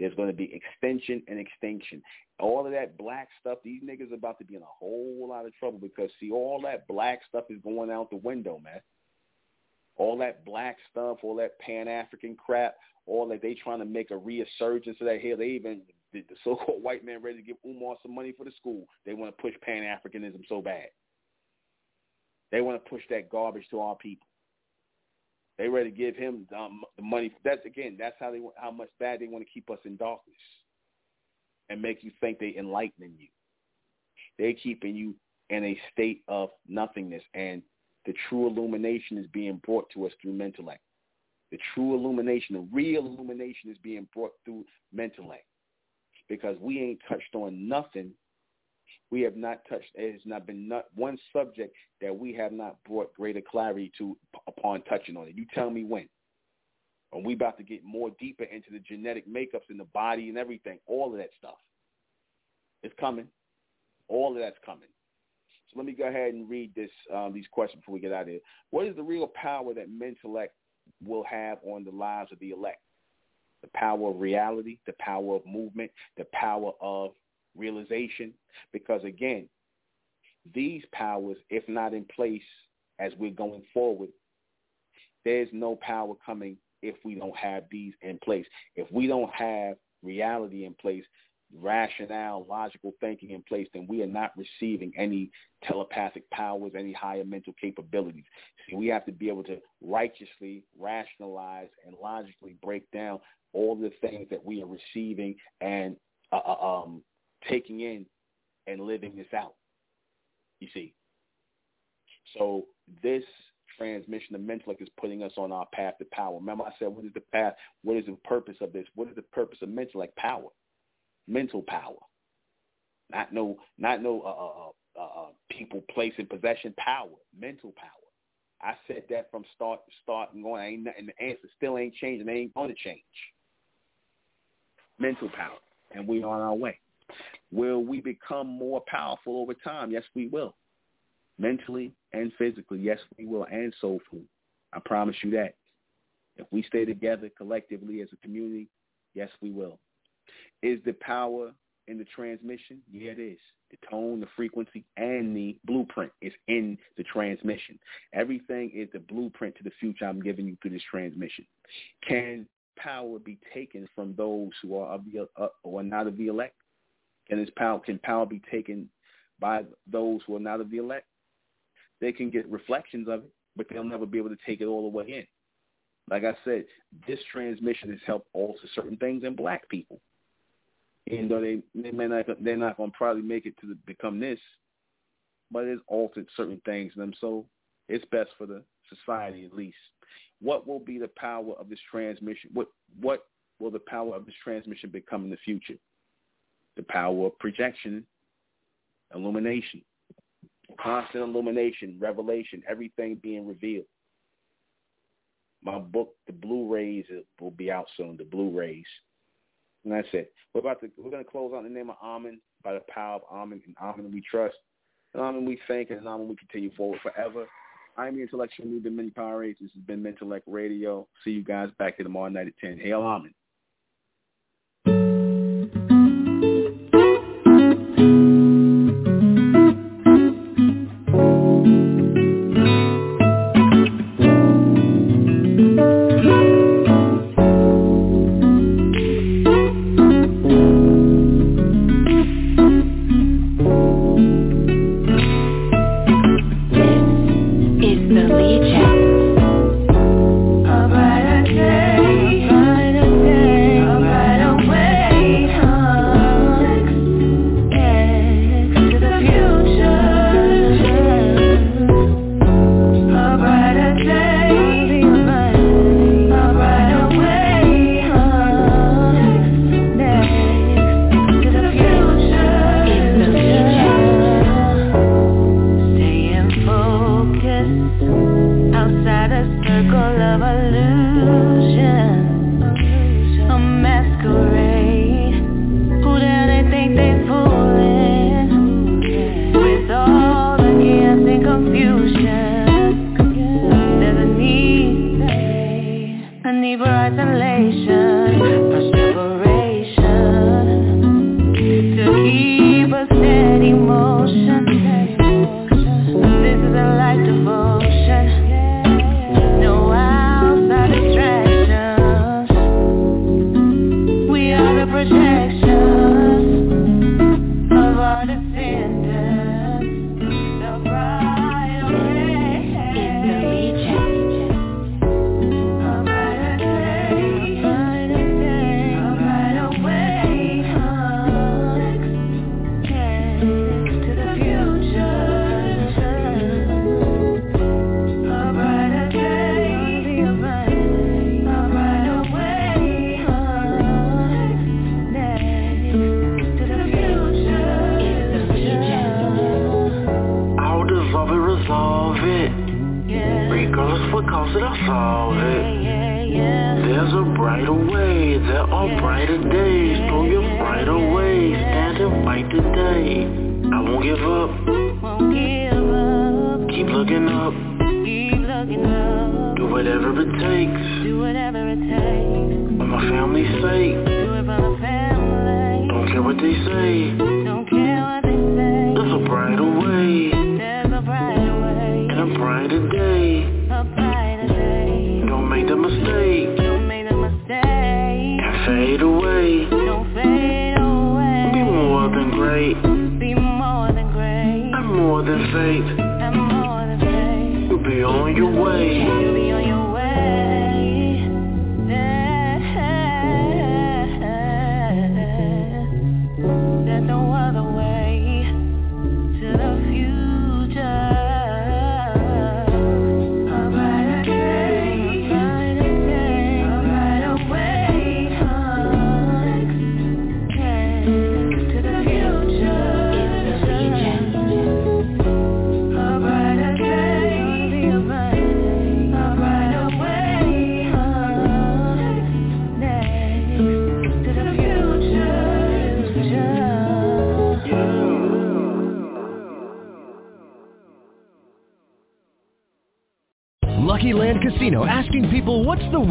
There's going to be extension and extinction. All of that black stuff, these niggas are about to be in a whole lot of trouble because, see, all that black stuff is going out the window, man. All that black stuff, all that Pan-African crap, all that they trying to make a resurgence of that here. They even the so-called white man ready to give Umar some money for the school. They want to push Pan-Africanism so bad. They want to push that garbage to our people. They ready to give him um, the money. That's again. That's how they how much bad they want to keep us in darkness and make you think they enlightening you. They're keeping you in a state of nothingness, and the true illumination is being brought to us through Mentellect. The true illumination, the real illumination is being brought through Mentellect because we ain't touched on nothing. We have not touched, it has not been not one subject that we have not brought greater clarity to upon touching on it. You tell me when. And we about to get more deeper into the genetic makeups in the body and everything, all of that stuff. It's coming. All of that's coming. So let me go ahead and read this um, these questions before we get out of here. What is the real power that Mentellect will have on the lives of the elect? the power of reality, the power of movement, the power of realization. Because again, these powers, if not in place as we're going forward, there's no power coming if we don't have these in place. If we don't have reality in place, rationale, logical thinking in place, then we are not receiving any telepathic powers, any higher mental capabilities. We have to be able to righteously rationalize and logically break down all the things that we are receiving and uh, uh, um, taking in and living this out. You see. So this transmission of mental is putting us on our path to power. Remember I said, what is the path? What is the purpose of this? What is the purpose of Mentellect power? Mental power. Not no, not no uh, uh, uh, uh people, place, and possession power. Mental power. I said that from start to start and going. Ain't nothing. The answer still ain't changing. Ain't going to change mental power, and we're on our way. Will we become more powerful over time? Yes, we will. Mentally and physically, yes, we will, and soulfully. I promise you that. If we stay together collectively as a community, yes, we will. Is the power in the transmission? Yeah, it is. The tone, the frequency, and the blueprint is in the transmission. Everything is the blueprint to the future I'm giving you through this transmission. Can power be taken from those who are of the uh, or not of the elect? Can his power can power be taken by those who are not of the elect? They can get reflections of it, but they'll never be able to take it all the way in. Like I said, this transmission has helped alter certain things in black people. Even though they they may not they're not to probably make it to the, become this, but it's altered certain things in them. So it's best for the society at least what will be the power of this transmission? What what will the power of this transmission become in the future? The power of projection, illumination, constant illumination, revelation, everything being revealed. My book, The Blu-rays, will be out soon. The Blu-rays, and that's it. We're about to we're going to close out in the name of Amen by the power of Amen and Amen we trust. And Amen we thank and Amen we continue forward forever. I'm the intellectual new Many Power This has been Mentellect Radio. See you guys back here tomorrow night at 10. Hail Amen.